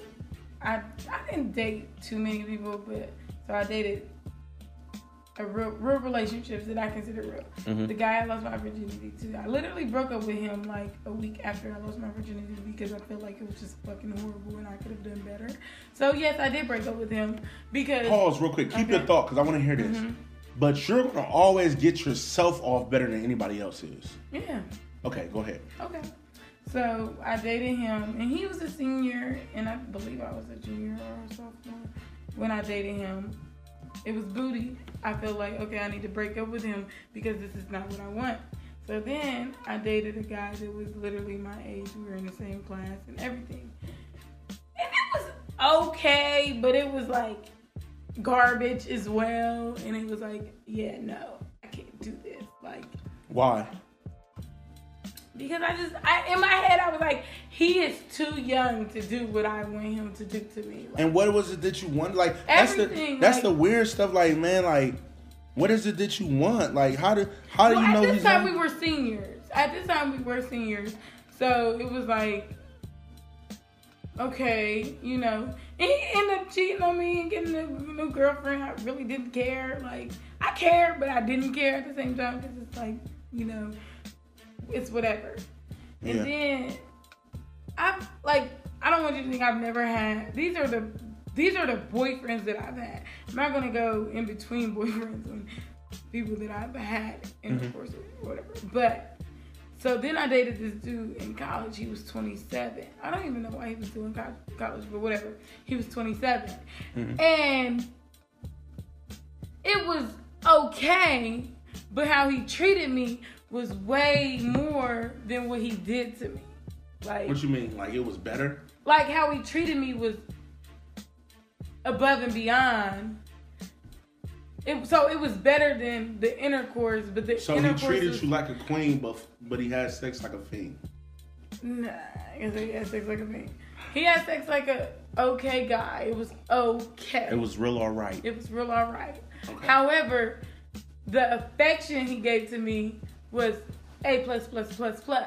E: I I didn't date too many people, but so I dated a real real relationships that I consider real.
D: Mm-hmm.
E: The guy I lost my virginity to. I literally broke up with him like a week after I lost my virginity because I felt like it was just fucking horrible and I could have done better. So yes, I did break up with him because
D: Pause real quick. Keep your thought because I want to hear this. But you're gonna always get yourself off better than anybody else is.
E: yeah.
D: Okay, go ahead.
E: Okay. So I dated him, and he was a senior, and I believe I was a junior or a sophomore when I dated him. It was booty. I felt like, okay, I need to break up with him because this is not what I want. So then I dated a guy that was literally my age. We were in the same class and everything. And it was okay, but it was like garbage as well. And it was like, yeah, no, I can't do this. Like,
D: Why?
E: Because I just, I, in my head, I was like, he is too young to do what I want him to do to me. Like,
D: And what was it that you want? Like that's the
E: Everything,
D: that's
E: like-
D: the weird stuff. Like man, like what is it that you want? Like how do how do
E: well,
D: you know
E: at this time
D: young?
E: we were seniors. At this time we were seniors, so it was like, okay, you know. And he ended up cheating on me and getting a new girlfriend. I really didn't care. Like I cared, but I didn't care at the same time because it's like you know, it's whatever. And
D: Yeah.
E: then I like I don't want you to think I've never had. These are the these are the boyfriends that I've had. I'm not gonna go in between boyfriends and people that I've had in the mm-hmm. course of whatever. But so then I dated this dude in college. He was 27. I don't even know why he was doing co- college, but whatever. He was 27, mm-hmm. and it was okay. But how he treated me was way more than what he did to me. Like
D: What you mean? Like it was better?
E: like how he treated me was above and beyond. It, so it was better than the intercourse, but the
D: So he treated
E: was,
D: you like a queen, but but he had sex like a fiend.
E: Nah, I guess he had sex like a fiend. He had sex like a okay guy. It was okay.
D: It was real all right.
E: It was real alright.
D: Okay.
E: However, the affection he gave to me was a plus plus plus plus.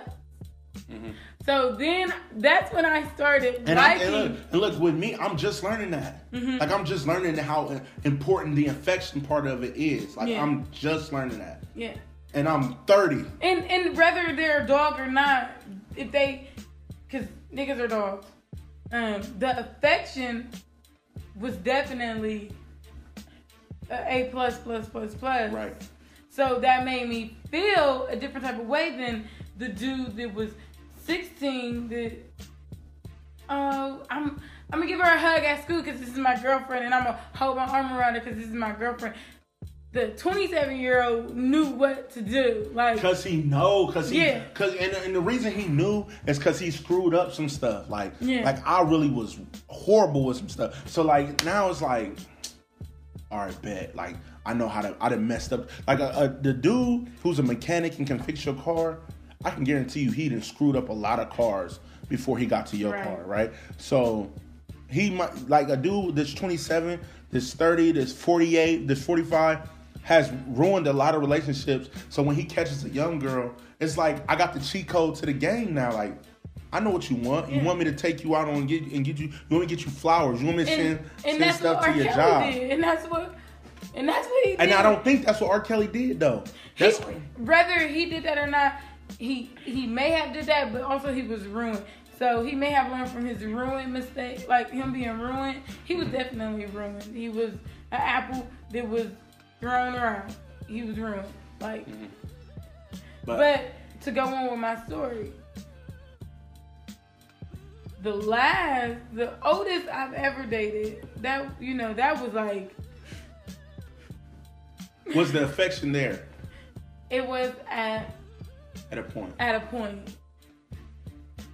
E: So then that's when I started
D: Mm-hmm. And, I, and, look, and look, with me, I'm just learning that.
E: Mm-hmm.
D: Like I'm just learning how important the affection part of it is. Like
E: Yeah.
D: I'm just learning that.
E: yeah.
D: And I'm 30.
E: And and whether they're a dog or not, if they, cause niggas are dogs. Um, the affection was definitely a A plus plus plus plus.
D: Right.
E: So that made me feel a different type of way than the dude that was 16 that oh I'm I'm gonna give her a hug at school because this is my girlfriend and I'm gonna hold my arm around her because this is my girlfriend. The 27 year old knew what to do. Like
D: Cause he know, cause he,
E: Yeah.
D: cause and, and the reason he knew is cause he screwed up some stuff. Like,
E: Yeah.
D: like I really was horrible with some stuff. So like now it's like, all right, bet. Like I know how to, I done messed up. Like a, a, the dude who's a mechanic and can fix your car, I can guarantee you he done screwed up a lot of cars before he got to your
E: Right.
D: car, right? So he might like a dude that's 27, that's 30, that's 48, that's 45 has ruined a lot of relationships. So when he catches a young girl, it's like I got the cheat code to the game now. Like I know what you want. You
E: Yeah.
D: want me to take you out on get and get you. You want me to get you flowers. You want me to
E: and,
D: send,
E: and
D: send
E: that's
D: stuff to your
E: Kelly
D: job.
E: did, and that's what and that's what he did.
D: And I don't think that's what R. Kelly did though.
E: He,
D: That's
E: whether he did that or not, he he may have did that, but also he was ruined. So he may have learned from his ruined mistake, like him being ruined. He was definitely ruined. He was an apple that was thrown around. He was ruined. Like, mm-hmm.
D: but,
E: but to go on with my story, the last, the oldest I've ever dated, that you know, that was like
D: was the affection there
E: it was at
D: at a point?
E: at a point.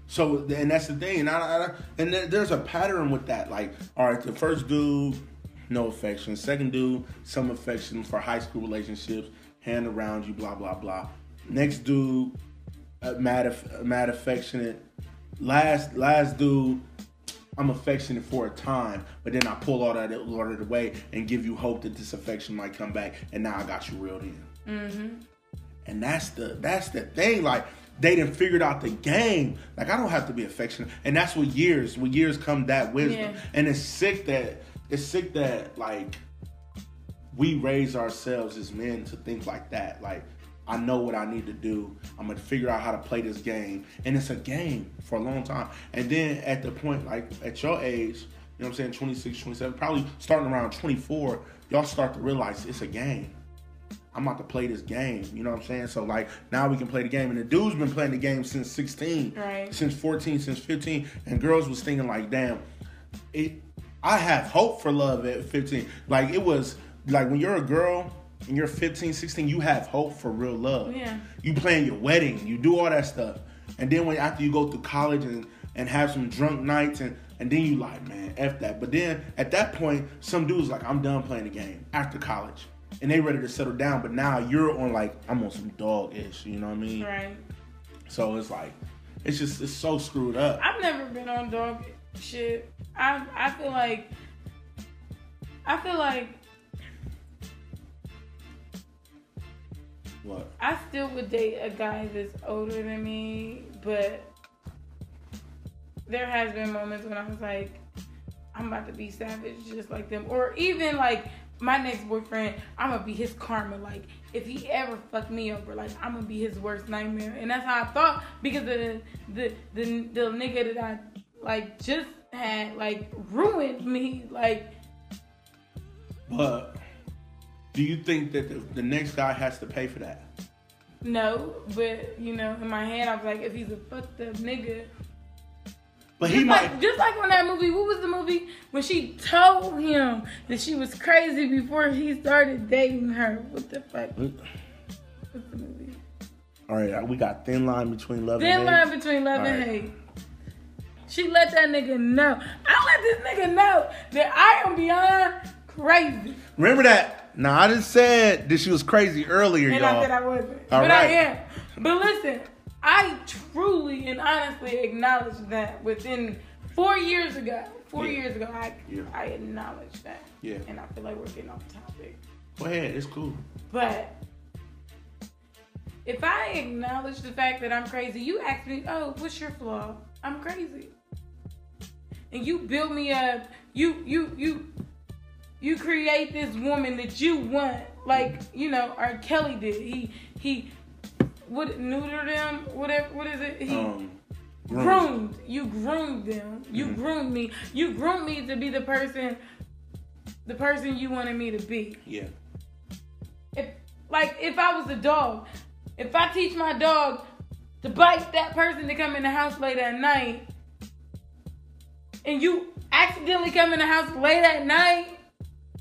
D: So and that's the thing, and, I, I, and there's a pattern with that. Like, all right, the first dude, no affection. Second dude, some affection for high school relationships, hand around you, blah blah blah. Next dude, uh, mad, mad affectionate. Last last dude, I'm affectionate for a time, but then I pull all that all of it away and give you hope that this affection might come back, and now I got you reeled in.
E: Mm-hmm.
D: And that's the that's the thing. Like they done figured out the game. Like I don't have to be affectionate. And that's what years, when years come that wisdom.
E: Yeah.
D: And it's sick that it's sick that like we raise ourselves as men to think like that. Like I know what I need to do. I'm gonna figure out how to play this game. And it's a game for a long time. And then at the point, like at your age, you know what I'm saying, 26, 27, probably starting around 24, y'all start to realize it's a game. I'm about to play this game. You know what I'm saying? So like now we can play the game. And the dude's been playing the game since 16,
E: Right.
D: since 14, since 15. And girls was thinking like, damn, it. I have hope for love at 15. Like it was like when you're a girl and you're 15, 16, you have hope for real love.
E: Yeah.
D: You plan your wedding, you do all that stuff, and then when after you go through college and and have some drunk nights and and then you like, man, f that. But then at that point, some dudes like, I'm done playing the game after college. And they ready to settle down, but now you're on like I'm on some dog ish, you know what I mean?
E: Right.
D: So it's like it's just it's so screwed up.
E: I've never been on dog shit. I I feel like I feel like
D: What?
E: I still would date a guy that's older than me, but there has been moments when I was like, I'm about to be savage just like them. Or even like my next boyfriend, I'm gonna be his karma. Like if he ever fucked me over, like I'm gonna be his worst nightmare. And that's how I thought because the the the, the nigga that I like just had like ruined me. Like
D: But do you think that the, the next guy has to pay for that?
E: no, but you know, in my head I was like, if he's a fucked up nigga.
D: But he
E: Just
D: might.
E: like, just like on that movie, what was the movie when she told him that she was crazy before he started dating her? What the fuck? What's the movie?
D: All right, uh, we got thin line between love
E: Thin
D: and
E: line
D: hate.
E: between love and
D: Alright.
E: hate. She let that nigga know. I let this nigga know that I am beyond crazy.
D: Remember that? Now I just said that she was crazy earlier,
E: And
D: y'all.
E: I said I wasn't.
D: All
E: but I am. But listen, I truly and honestly acknowledge that within four years ago, four
D: Yeah.
E: years ago, I
D: Yeah.
E: I acknowledged that.
D: Yeah.
E: And I feel like we're getting off topic.
D: Go ahead, it's cool.
E: But if I acknowledge the fact that I'm crazy, you ask me, "Oh, what's your flaw?" I'm crazy, and you build me up. You you you you create this woman that you want, like you know, R. Kelly did. He he what neutered them, whatever. What is it? He
D: Um,
E: groomed. You groomed them. You
D: Mm-hmm.
E: groomed me. You groomed me to be the person, the person you wanted me to be
D: Yeah.
E: if like if I was a dog, if I teach my dog to bite that person to come in the house late at night, and you accidentally come in the house late at night,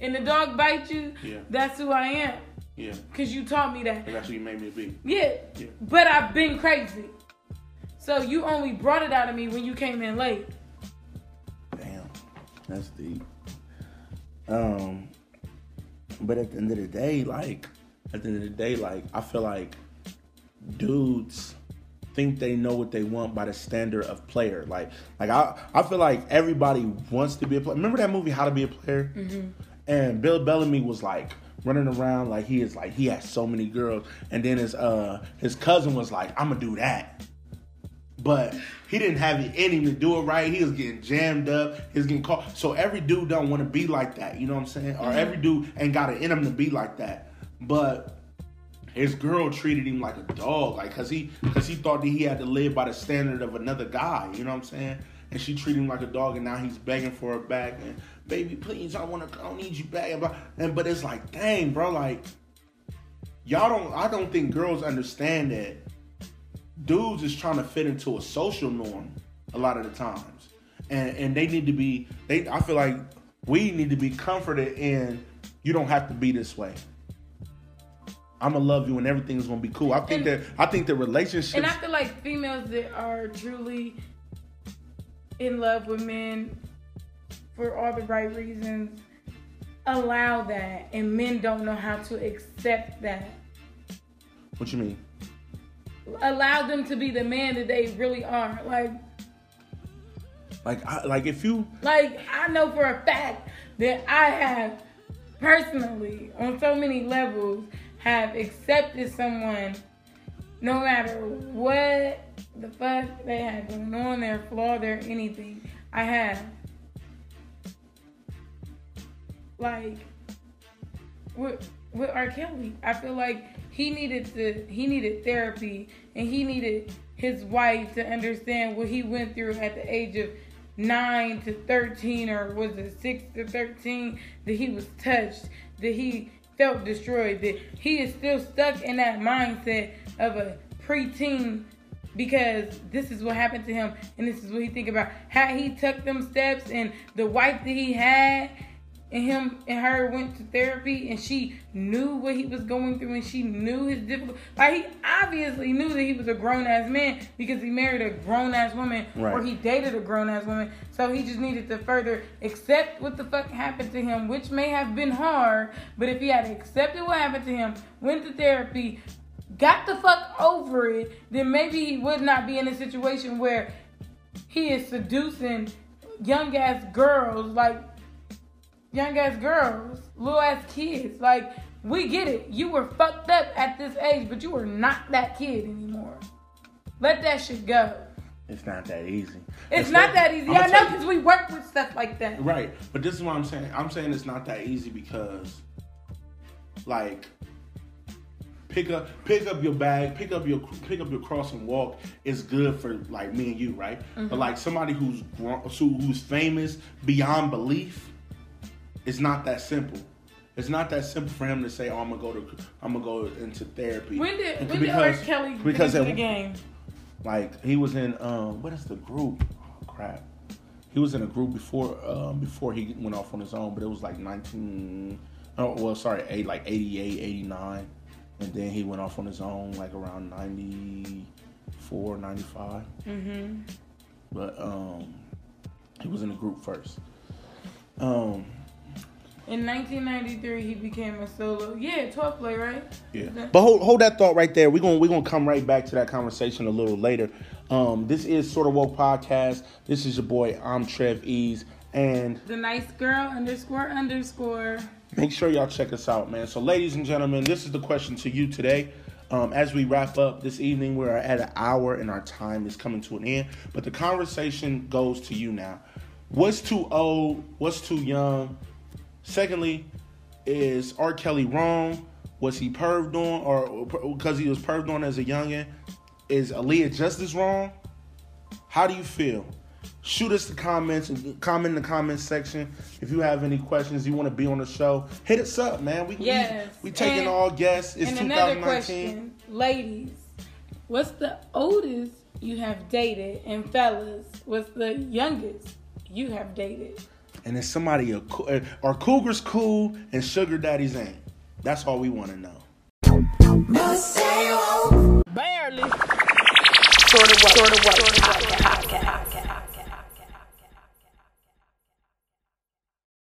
E: and the dog bites you,
D: Yeah.
E: that's who I am,
D: Yeah.
E: cause you taught me that.
D: And that's what you made me be.
E: Yeah,
D: Yeah.
E: but I've been crazy. So you only brought it out of me when you came in late.
D: Damn, that's deep. Um, but at the end of the day, like, at the end of the day, like, I feel like dudes think they know what they want by the standard of player. Like, like I, I feel like everybody wants to be a player. Remember that movie, How to Be a Player? And Bill Bellamy was like running around like he is like he has so many girls, and then his uh his cousin was like, I'm gonna do that but he didn't have it in him to do it right. He was getting jammed up. He was getting caught. So every dude don't want to be like that. You know what I'm saying? Or every dude ain't got it in him to be like that. But his girl treated him like a dog, like cause he cause he thought that he had to live by the standard of another guy. You know what I'm saying? And she treated him like a dog, and now he's begging for her back. And baby, please, I want to, I don't need you back. And, and but it's like, dang, bro, like y'all don't. I don't think girls understand that dudes is trying to fit into a social norm a lot of the times, and and they need to be. They I feel like we need to be comforted in. You don't have to be this way. I'm gonna love you and everything's gonna be cool. I think
E: And-
D: that I think the relationships.
E: And I feel like females that are truly in love with men for all the right reasons allow that, and men don't know how to accept that.
D: what you mean?
E: Allow them to be the man that they really are. Like,
D: Like I, like if you
E: like I know for a fact that I have personally, on so many levels, have accepted someone no matter what the fuck they had going on, their flaw, their anything. I have. Like with with R. Kelly, I feel like he needed to he needed therapy and he needed his wife to understand what he went through at the age of nine to thirteen or was it six to thirteen that he was touched, that he felt destroyed, that he is still stuck in that mindset of a preteen because this is what happened to him and this is what he think about. How he took them steps and the wife that he had and him and her went to therapy and she knew what he was going through and she knew his difficult like he obviously knew that he was a grown ass man because he married a grown ass woman
D: Right.
E: or he dated a grown ass woman so he just needed to further accept what the fuck happened to him which may have been hard but if he had accepted what happened to him went to therapy got the fuck over it then maybe he would not be in a situation where he is seducing young ass girls like young ass girls, little ass kids. Like, we get it. You were fucked up at this age, but you were not that kid anymore. Let that shit go.
D: It's not that easy.
E: It's not that easy.
D: I'ma
E: I know because we work with stuff like that.
D: Right, but this is what I'm saying. I'm saying it's not that easy because, like, pick up pick up your bag, pick up your pick up your cross and walk is good for like me and you, right? But like somebody who's who's famous beyond belief, it's not that simple. It's not that simple for him to say, "Oh, I'm gonna go to I'm gonna go into therapy."
E: When did
D: And
E: when did R. Kelly
D: because
E: because
D: at-
E: the game?
D: like he was in um what is the group oh, crap he was in a group before um before he went off on his own but it was like 19 oh well sorry eight like 88 89 and then he went off on his own like around 94 95
E: Mm-hmm.
D: but um he was in a group first um
E: In 1993, he became a solo. Yeah, 12 play, right?
D: Yeah. But hold hold that thought right there. We're gonna we're gonna come right back to that conversation a little later. Um, this is Sort of Woke Podcast. This is your boy, I'm Trev Ease. And
E: The nice girl underscore underscore.
D: Make sure y'all check us out, man. So, ladies and gentlemen, this is the question to you today. Um, as we wrap up this evening, we're at an hour and our time is coming to an end. But the conversation goes to you now. What's too old? What's too young? Secondly, is R. Kelly wrong? Was he perved on, or because he was perved on as a youngin? Is Aaliyah just as wrong? How do you feel? Shoot us the comments and comment in the comments section. If you have any questions, you want to be on the show, hit us up, man. We
E: Yes.
D: we, we taking
E: And-
D: all guests. It's
E: and another question, ladies, what's the oldest you have dated? And fellas, what's the youngest you have dated?
D: And is somebody a, uh, are cougars cool and sugar daddies ain't? That's all we want to know.
C: Sort of what? Sort of what? Sort of what? Podcast.